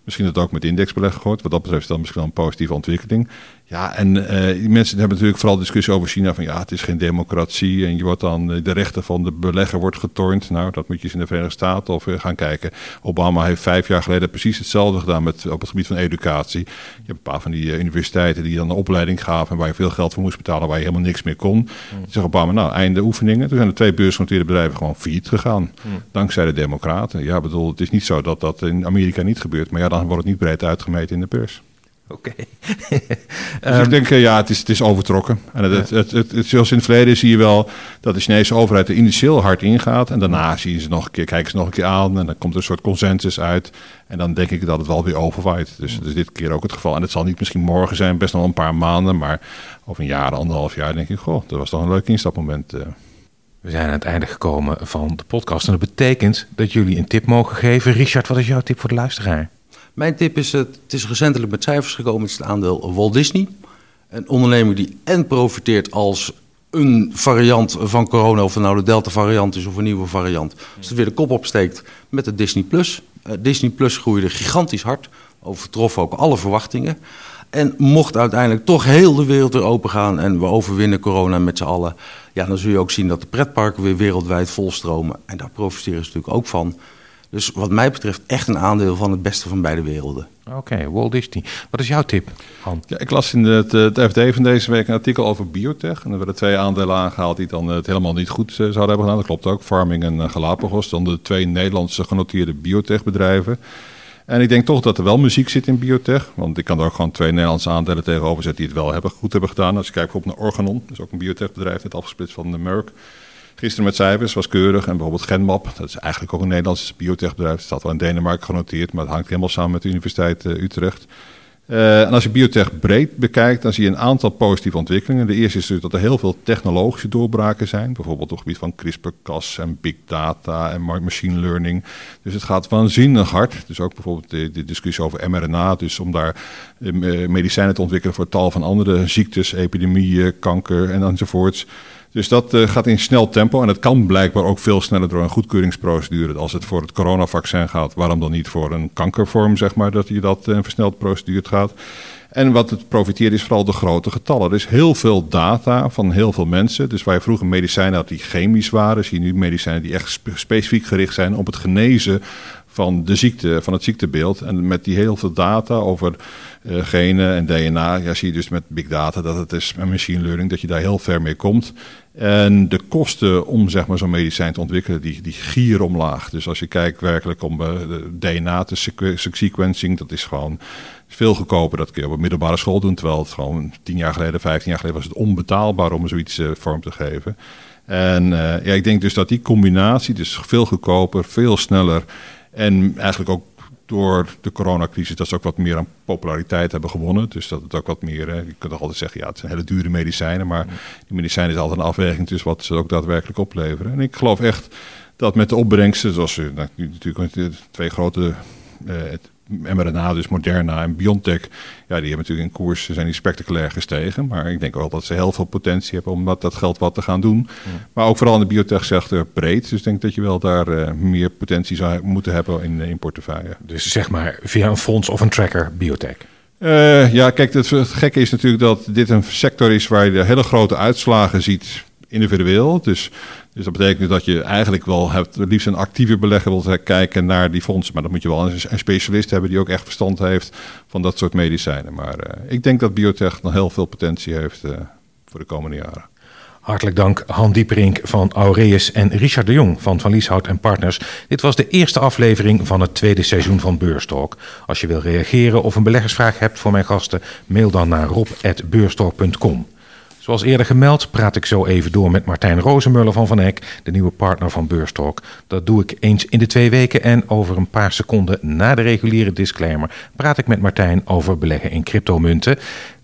Misschien dat ook met indexbeleggen gehoord. Wat dat betreft is dat misschien wel een positieve ontwikkeling. Ja, en eh, die mensen hebben natuurlijk vooral discussie over China. Van ja, het is geen democratie. En je wordt dan, eh, de rechten van de belegger wordt getornd. Nou, dat moet je eens in de Verenigde Staten of eh, gaan kijken. Obama heeft vijf jaar geleden precies hetzelfde gedaan met, op het gebied van educatie. Je hebt een paar van die universiteiten die dan een opleiding gaven. En waar je veel geld voor moest betalen, waar je helemaal niks meer kon. Toen zegt Obama, nou, einde oefeningen. Toen zijn er twee beursgenoteerde bedrijven gewoon failliet gegaan. Dankzij de democraten. Ja, bedoel, het is niet zo dat dat in Amerika niet gebeurt. Maar ja, dan wordt het niet breed uitgemeten in de beurs. Oké. Dus ik denk, eh, ja, het is, het is overtrokken. En het, het, het, het- het- zoals in het verleden zie je wel dat de Chinese overheid er initieel hard ingaat. En daarna zien ze nog een keer, kijken ze nog een keer aan. En dan komt er een soort consensus uit. En dan denk ik dat het wel weer overwaait. Dus dat is dit keer ook het geval. En het zal niet misschien morgen zijn, best nog een paar maanden. Maar over een jaar, anderhalf jaar denk ik, goh, dat was toch een leuk instapmoment. eh. We zijn aan het einde gekomen van de podcast. En dat betekent dat jullie een tip mogen geven. Richard, wat is jouw tip voor de luisteraar? Mijn tip is, het, het is recentelijk met cijfers gekomen, het is het aandeel Walt Disney. Een onderneming die en profiteert als een variant van corona, of het nou de Delta variant is of een nieuwe variant. Als het weer de kop opsteekt met de Disney Plus. Eh, Disney Plus groeide gigantisch hard, overtrof ook alle verwachtingen. En mocht uiteindelijk toch heel de wereld weer open gaan en we overwinnen corona met z'n allen. Ja, dan zul je ook zien dat de pretparken weer wereldwijd volstromen. En daar profiteren ze natuurlijk ook van. Dus wat mij betreft echt een aandeel van het beste van beide werelden. Oké, Walt Disney. Wat is jouw tip, Han? Ja, ik las in het, eh, het FD van deze week een artikel over biotech. En er werden twee aandelen aangehaald die dan eh, het helemaal niet goed eh, zouden hebben gedaan. Dat klopt ook. Farming en Galapagos. Dan de twee Nederlandse genoteerde biotechbedrijven. En ik denk toch dat er wel muziek zit in biotech. Want ik kan er ook gewoon twee Nederlandse aandelen tegenover zetten die het wel hebben, goed hebben gedaan. Als je kijkt bijvoorbeeld naar Organon. Dat is ook een biotechbedrijf, net afgesplitst van de Merck. Gisteren met cijfers was keurig. En bijvoorbeeld Genmap, dat is eigenlijk ook een Nederlands biotechbedrijf. Staat wel in Denemarken genoteerd, maar het hangt helemaal samen met de Universiteit eh, Utrecht. Eh, en als je biotech breed bekijkt, dan zie je een aantal positieve ontwikkelingen. De eerste is dus dat er heel veel technologische doorbraken zijn. Bijvoorbeeld op het gebied van CRISPR-Cas en big data en ma- machine learning. Dus het gaat waanzinnig hard. Dus ook bijvoorbeeld de, discussie over mRNA. Dus om daar eh, me- medicijnen te ontwikkelen voor tal van andere ziektes, epidemieën, kanker en enzovoorts. Dus dat eh, gaat in snel tempo en het kan blijkbaar ook veel sneller door een goedkeuringsprocedure. Als het voor het coronavaccin gaat, waarom dan niet voor een kankervorm, zeg maar, dat je dat eh, een versneld procedure gaat. En wat het profiteert is vooral de grote getallen. Er is heel veel data van heel veel mensen. Dus waar je vroeger medicijnen had die chemisch waren, zie je nu medicijnen die echt spe- specifiek gericht zijn op het genezen van de ziekte, van het ziektebeeld. En met die heel veel data over eh, genen en DNA, ja, zie je dus met big data dat het is met machine learning dat je daar heel ver mee komt. En de kosten om zeg maar, zo'n medicijn te ontwikkelen, die, die gieren omlaag. Dus als je kijkt werkelijk om eh, DNA te sequ- sequencing, dat is gewoon veel goedkoper. Dat kun je op een middelbare school doen. Terwijl het gewoon tien jaar geleden, vijftien jaar geleden was het onbetaalbaar om zoiets eh, vorm te geven. En ja, ik denk dus dat die combinatie, dus veel goedkoper, veel sneller en eigenlijk ook door de coronacrisis dat ze ook wat meer aan populariteit hebben gewonnen. Dus dat het ook wat meer, je kunt toch altijd zeggen, ja, het zijn hele dure medicijnen, maar die medicijnen is altijd een afweging tussen wat ze ook daadwerkelijk opleveren. En ik geloof echt dat met de opbrengsten, zoals nou, natuurlijk twee grote eh, mRNA, dus Moderna en BioNTech, ja, die hebben natuurlijk in koers zijn die spectaculair gestegen. Maar ik denk ook dat ze heel veel potentie hebben om met dat geld wat te gaan doen. Maar ook vooral in de biotech-sector breed. Dus ik denk dat je wel daar eh, meer potentie zou moeten hebben in, in portefeuille. Dus zeg maar via een fonds of een tracker, biotech. Eh, ja, kijk, het, het gekke is natuurlijk dat dit een sector is waar je de hele grote uitslagen ziet individueel. Dus Dus dat betekent dat je eigenlijk wel hebt, liefst een actieve belegger wilt kijken naar die fondsen. Maar dan moet je wel een, specialist hebben die ook echt verstand heeft van dat soort medicijnen. Maar ik denk dat biotech nog heel veel potentie heeft voor de komende jaren. Hartelijk dank Han Dieperink van Aureus en Richard de Jong van Van Lieshout en Partners. Dit was de eerste aflevering van het tweede seizoen van Beurstalk. Als je wil reageren of een beleggersvraag hebt voor mijn gasten, mail dan naar rob.beurstalk.com. Zoals eerder gemeld praat ik zo even door met Martijn Rozenmuller van Van Eck, de nieuwe partner van Beurstalk. Dat doe ik eens in de twee weken en over een paar seconden na de reguliere disclaimer praat ik met Martijn over beleggen in cryptomunten.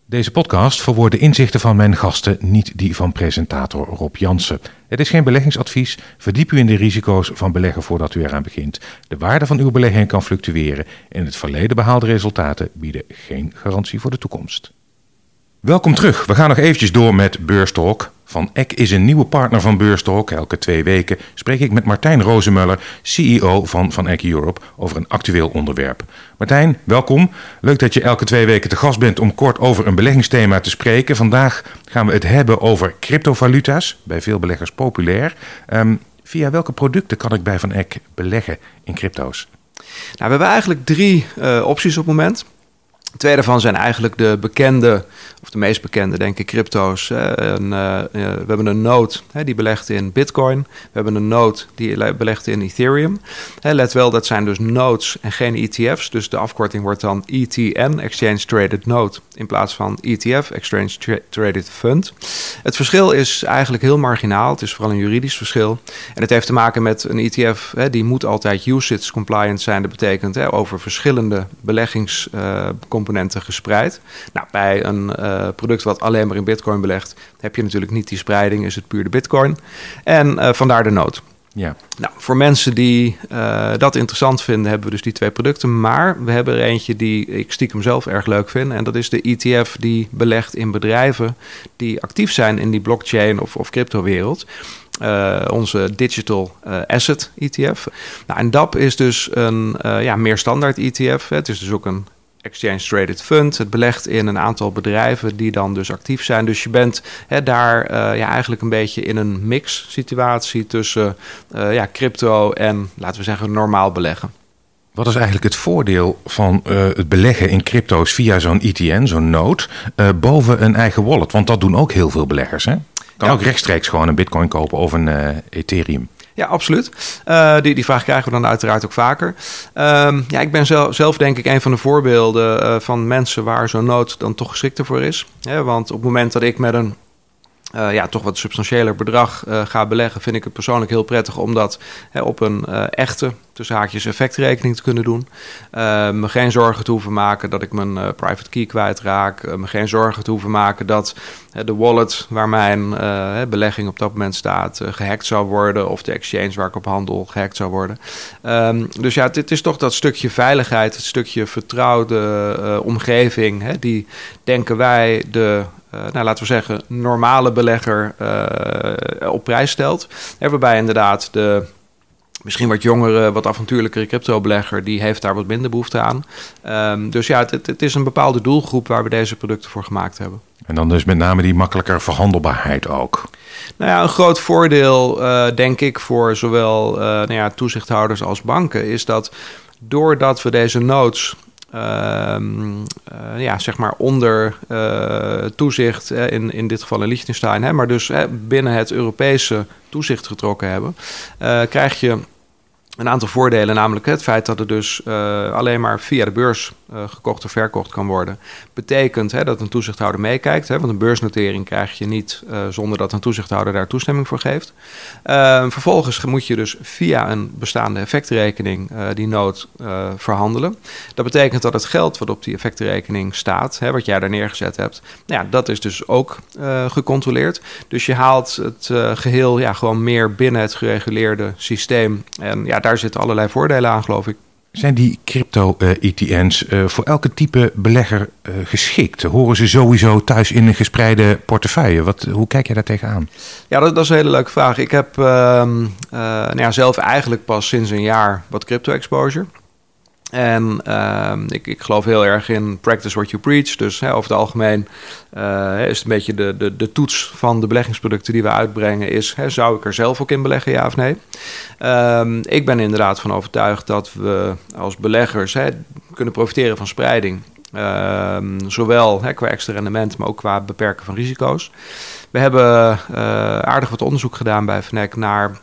Deze podcast verwoordt de inzichten van mijn gasten, niet die van presentator Rob Jansen. Het is geen beleggingsadvies. Verdiep u in de risico's van beleggen voordat u eraan begint. De waarde van uw belegging kan fluctueren en het verleden behaalde resultaten bieden geen garantie voor de toekomst. Welkom terug. We gaan nog eventjes door met Beurstalk. Van Eck is een nieuwe partner van Beurstalk. Elke twee weken spreek ik met Martijn Rozenmuller, CEO van Van Eck Europe, over een actueel onderwerp. Martijn, welkom. Leuk dat je elke twee weken te gast bent om kort over een beleggingsthema te spreken. Vandaag gaan we het hebben over cryptovaluta's, bij veel beleggers populair. Um, via welke producten kan ik bij Van Eck beleggen in crypto's? Nou, we hebben eigenlijk drie uh, opties op het moment. Twee daarvan zijn eigenlijk de bekende, of de meest bekende, denk ik, crypto's. En, uh, we hebben een node hè, die belegt in Bitcoin. We hebben een node die belegt in Ethereum. Hè, let wel, dat zijn dus nodes en geen ETF's. Dus de afkorting wordt dan ETN, Exchange Traded Node, in plaats van ETF, Exchange Traded Fund. Het verschil is eigenlijk heel marginaal. Het is vooral een juridisch verschil. En het heeft te maken met een ETF, hè, die moet altijd usage compliant zijn. Dat betekent hè, over verschillende beleggingscomponenten componenten gespreid. Nou, bij een uh, product wat alleen maar in bitcoin belegt, heb je natuurlijk niet die spreiding, is het puur de bitcoin. En uh, vandaar de nood. Ja. Nou, voor mensen die uh, dat interessant vinden, hebben we dus die twee producten. Maar we hebben er eentje die ik stiekem zelf erg leuk vind. En dat is de ETF die belegt in bedrijven die actief zijn in die blockchain of, of crypto-wereld. Uh, onze Digital uh, Asset ETF. Nou, en DAP is dus een uh, ja, meer standaard ETF. Het is dus ook een exchange traded fund. Het belegt in een aantal bedrijven die dan dus actief zijn. Dus je bent hè, daar uh, ja, eigenlijk een beetje in een mix situatie tussen uh, ja, crypto en laten we zeggen normaal beleggen. Wat is eigenlijk het voordeel van uh, het beleggen in crypto's via zo'n ETN, zo'n node, boven een eigen wallet? Want dat doen ook heel veel beleggers. Hè? Kan ja. ook rechtstreeks gewoon een bitcoin kopen of een Ethereum. Ja, absoluut. Uh, die, die vraag krijgen we dan uiteraard ook vaker. Uh, ja, ik ben zelf, zelf denk ik een van de voorbeelden uh, van mensen waar zo'n nood dan toch geschikter voor is. Want op het moment dat ik met een uh, ja, toch wat substantiëler bedrag uh, ga beleggen, vind ik het persoonlijk heel prettig om dat op een uh, echte, tussen haakjes, effectrekening te kunnen doen. me geen zorgen te hoeven maken dat ik mijn private key kwijtraak. me geen zorgen te hoeven maken dat de wallet waar mijn belegging op dat moment staat gehackt zou worden. Of de exchange waar ik op handel gehackt zou worden. Um, dus ja, dit is toch dat stukje veiligheid, het stukje vertrouwde omgeving. Hè, die denken wij de nou, laten we zeggen, normale belegger uh, op prijs stelt. En waarbij inderdaad de misschien wat jongere, wat avontuurlijkere crypto-belegger, die heeft daar wat minder behoefte aan. Um, dus ja, het, het, is een bepaalde doelgroep waar we deze producten voor gemaakt hebben. En dan dus met name die makkelijker verhandelbaarheid ook. Nou ja, een groot voordeel, uh, denk ik, voor zowel nou ja, toezichthouders als banken, is dat doordat we deze notes Ehm, eh, ja, zeg maar onder uh, toezicht, in, in dit geval in Liechtenstein, hè, maar dus binnen het Europese toezicht getrokken hebben, krijg je een aantal voordelen, namelijk het feit dat het dus uh, alleen maar via de beurs uh, gekocht of verkocht kan worden. Betekent hè, dat een toezichthouder meekijkt, hè, want een beursnotering krijg je niet uh, zonder dat een toezichthouder daar toestemming voor geeft. vervolgens moet je dus via een bestaande effectrekening die nood verhandelen. Dat betekent dat het geld wat op die effectrekening staat, hè, wat jij daar neergezet hebt, ja, dat is dus ook gecontroleerd. Dus je haalt het geheel ja, gewoon meer binnen het gereguleerde systeem. En ja, daar zitten allerlei voordelen aan, geloof ik. Zijn die crypto-ETN's uh, uh, voor elke type belegger uh, geschikt? Horen ze sowieso thuis in een gespreide portefeuille? Wat, hoe kijk je daar tegenaan? Ja, dat, dat is een hele leuke vraag. Ik heb nou ja, zelf eigenlijk pas sinds een jaar wat crypto-exposure. En ehm, ik, geloof heel erg in practice what you preach. Dus hè, over het algemeen uh, is het een beetje de, de, de toets van de beleggingsproducten die we uitbrengen. Is, hè, zou ik er zelf ook in beleggen, ja of nee? Um, ik ben inderdaad van overtuigd dat we als beleggers hè, kunnen profiteren van spreiding. Um, zowel hè, qua extra rendement, maar ook qua beperken van risico's. We hebben uh, aardig wat onderzoek gedaan bij FNEC naar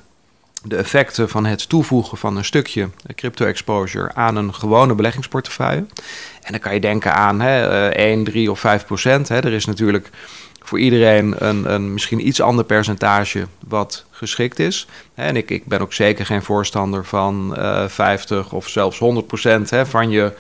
de effecten van het toevoegen van een stukje crypto exposure aan een gewone beleggingsportefeuille. En dan kan je denken aan hè, 1, 3 of 5 procent. Hè. Er is natuurlijk voor iedereen een, een misschien iets ander percentage wat geschikt is. En ik, ik ben ook zeker geen voorstander van uh, 50 of zelfs 100 procent van je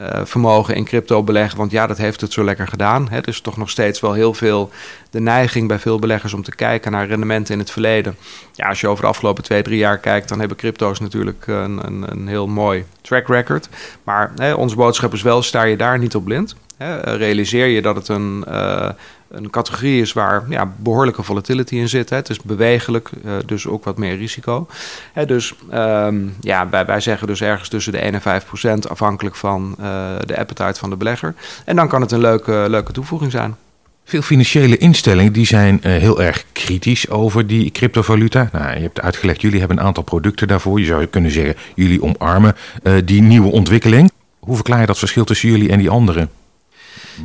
uh, vermogen in crypto beleggen. Want ja, dat heeft het zo lekker gedaan. Hè. Is toch nog steeds wel heel veel de neiging bij veel beleggers om te kijken naar rendementen in het verleden. Ja, als je over de afgelopen twee, drie jaar kijkt, dan hebben crypto's natuurlijk een, een, een heel mooi track record. Maar hè, onze boodschap is wel, sta je daar niet op blind. Hè. Realiseer je dat het een, uh, een categorie is waar ja, behoorlijke volatility in zit. Hè. Het is bewegelijk, uh, dus ook wat meer risico. Hè, dus um, ja, wij, wij zeggen dus ergens tussen de 1 en 5 procent afhankelijk van uh, de appetite van de belegger. En dan kan het een leuke, leuke toevoeging zijn. Veel financiële instellingen die zijn heel erg kritisch over die cryptovaluta. Nou, je hebt uitgelegd, jullie hebben een aantal producten daarvoor. Je zou kunnen zeggen, jullie omarmen die nieuwe ontwikkeling. Hoe verklaar je dat verschil tussen jullie en die anderen?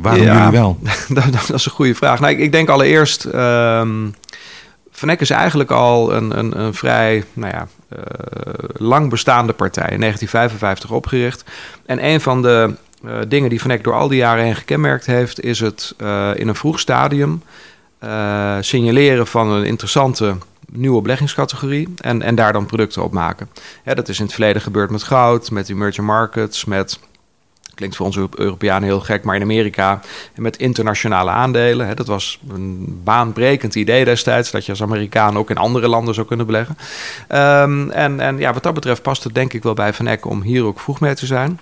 Waarom ja, jullie wel? dat, dat, is een goede vraag. Nou, ik, ik denk allereerst... Um, Vanek is eigenlijk al een, een, een vrij nou ja, uh, lang bestaande partij. In 1955 opgericht. En een van de uh, dingen die Vanek door al die jaren heen gekenmerkt heeft... is het uh, in een vroeg stadium signaleren van een interessante nieuwe beleggingscategorie en, en daar dan producten op maken. Ja, dat is in het verleden gebeurd met goud, met emerging markets, met klinkt voor onze Europeanen heel gek, maar in Amerika met internationale aandelen. Hè, dat was een baanbrekend idee destijds, dat je als Amerikaan ook in andere landen zou kunnen beleggen. Um, en, en ja, wat dat betreft past het denk ik wel bij Van Eck om hier ook vroeg mee te zijn.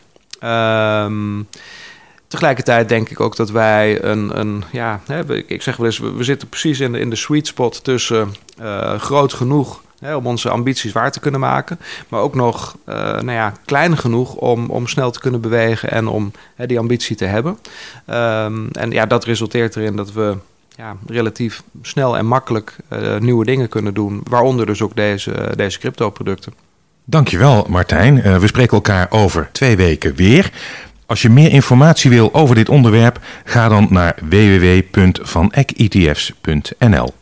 Um, Tegelijkertijd denk ik ook dat wij een, een ja, hè, ik zeg wel eens, we, zitten precies in de, in de sweet spot tussen uh, groot genoeg Hè, om onze ambities waar te kunnen maken. Maar ook nog uh, nou ja, klein genoeg om, om snel te kunnen bewegen en om hè, die ambitie te hebben. Um, en ja, dat resulteert erin dat we ja, relatief snel en makkelijk uh, nieuwe dingen kunnen doen. Waaronder dus ook deze, deze crypto-producten. Dankjewel Martijn. We spreken elkaar over twee weken weer. Als je meer informatie wil over dit onderwerp, ga dan naar www.vaneketfs.nl.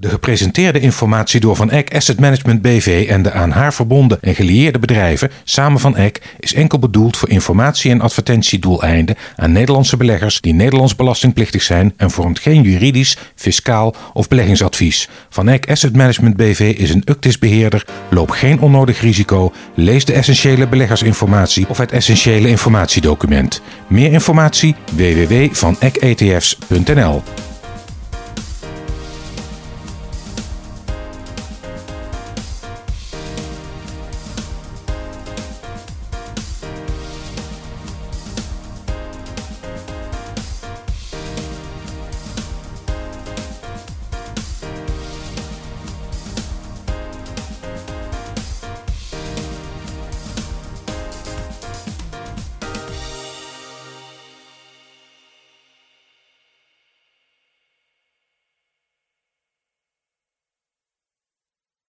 De gepresenteerde informatie door Van Eck Asset Management BV en de aan haar verbonden en gelieerde bedrijven samen Van Eck is enkel bedoeld voor informatie- en advertentiedoeleinden aan Nederlandse beleggers die Nederlands belastingplichtig zijn en vormt geen juridisch, fiscaal of beleggingsadvies. Van Eck Asset Management BV is een UCTIS-beheerder, loop geen onnodig risico, lees de essentiële beleggersinformatie of het essentiële informatiedocument. Meer informatie www.vaneketfs.nl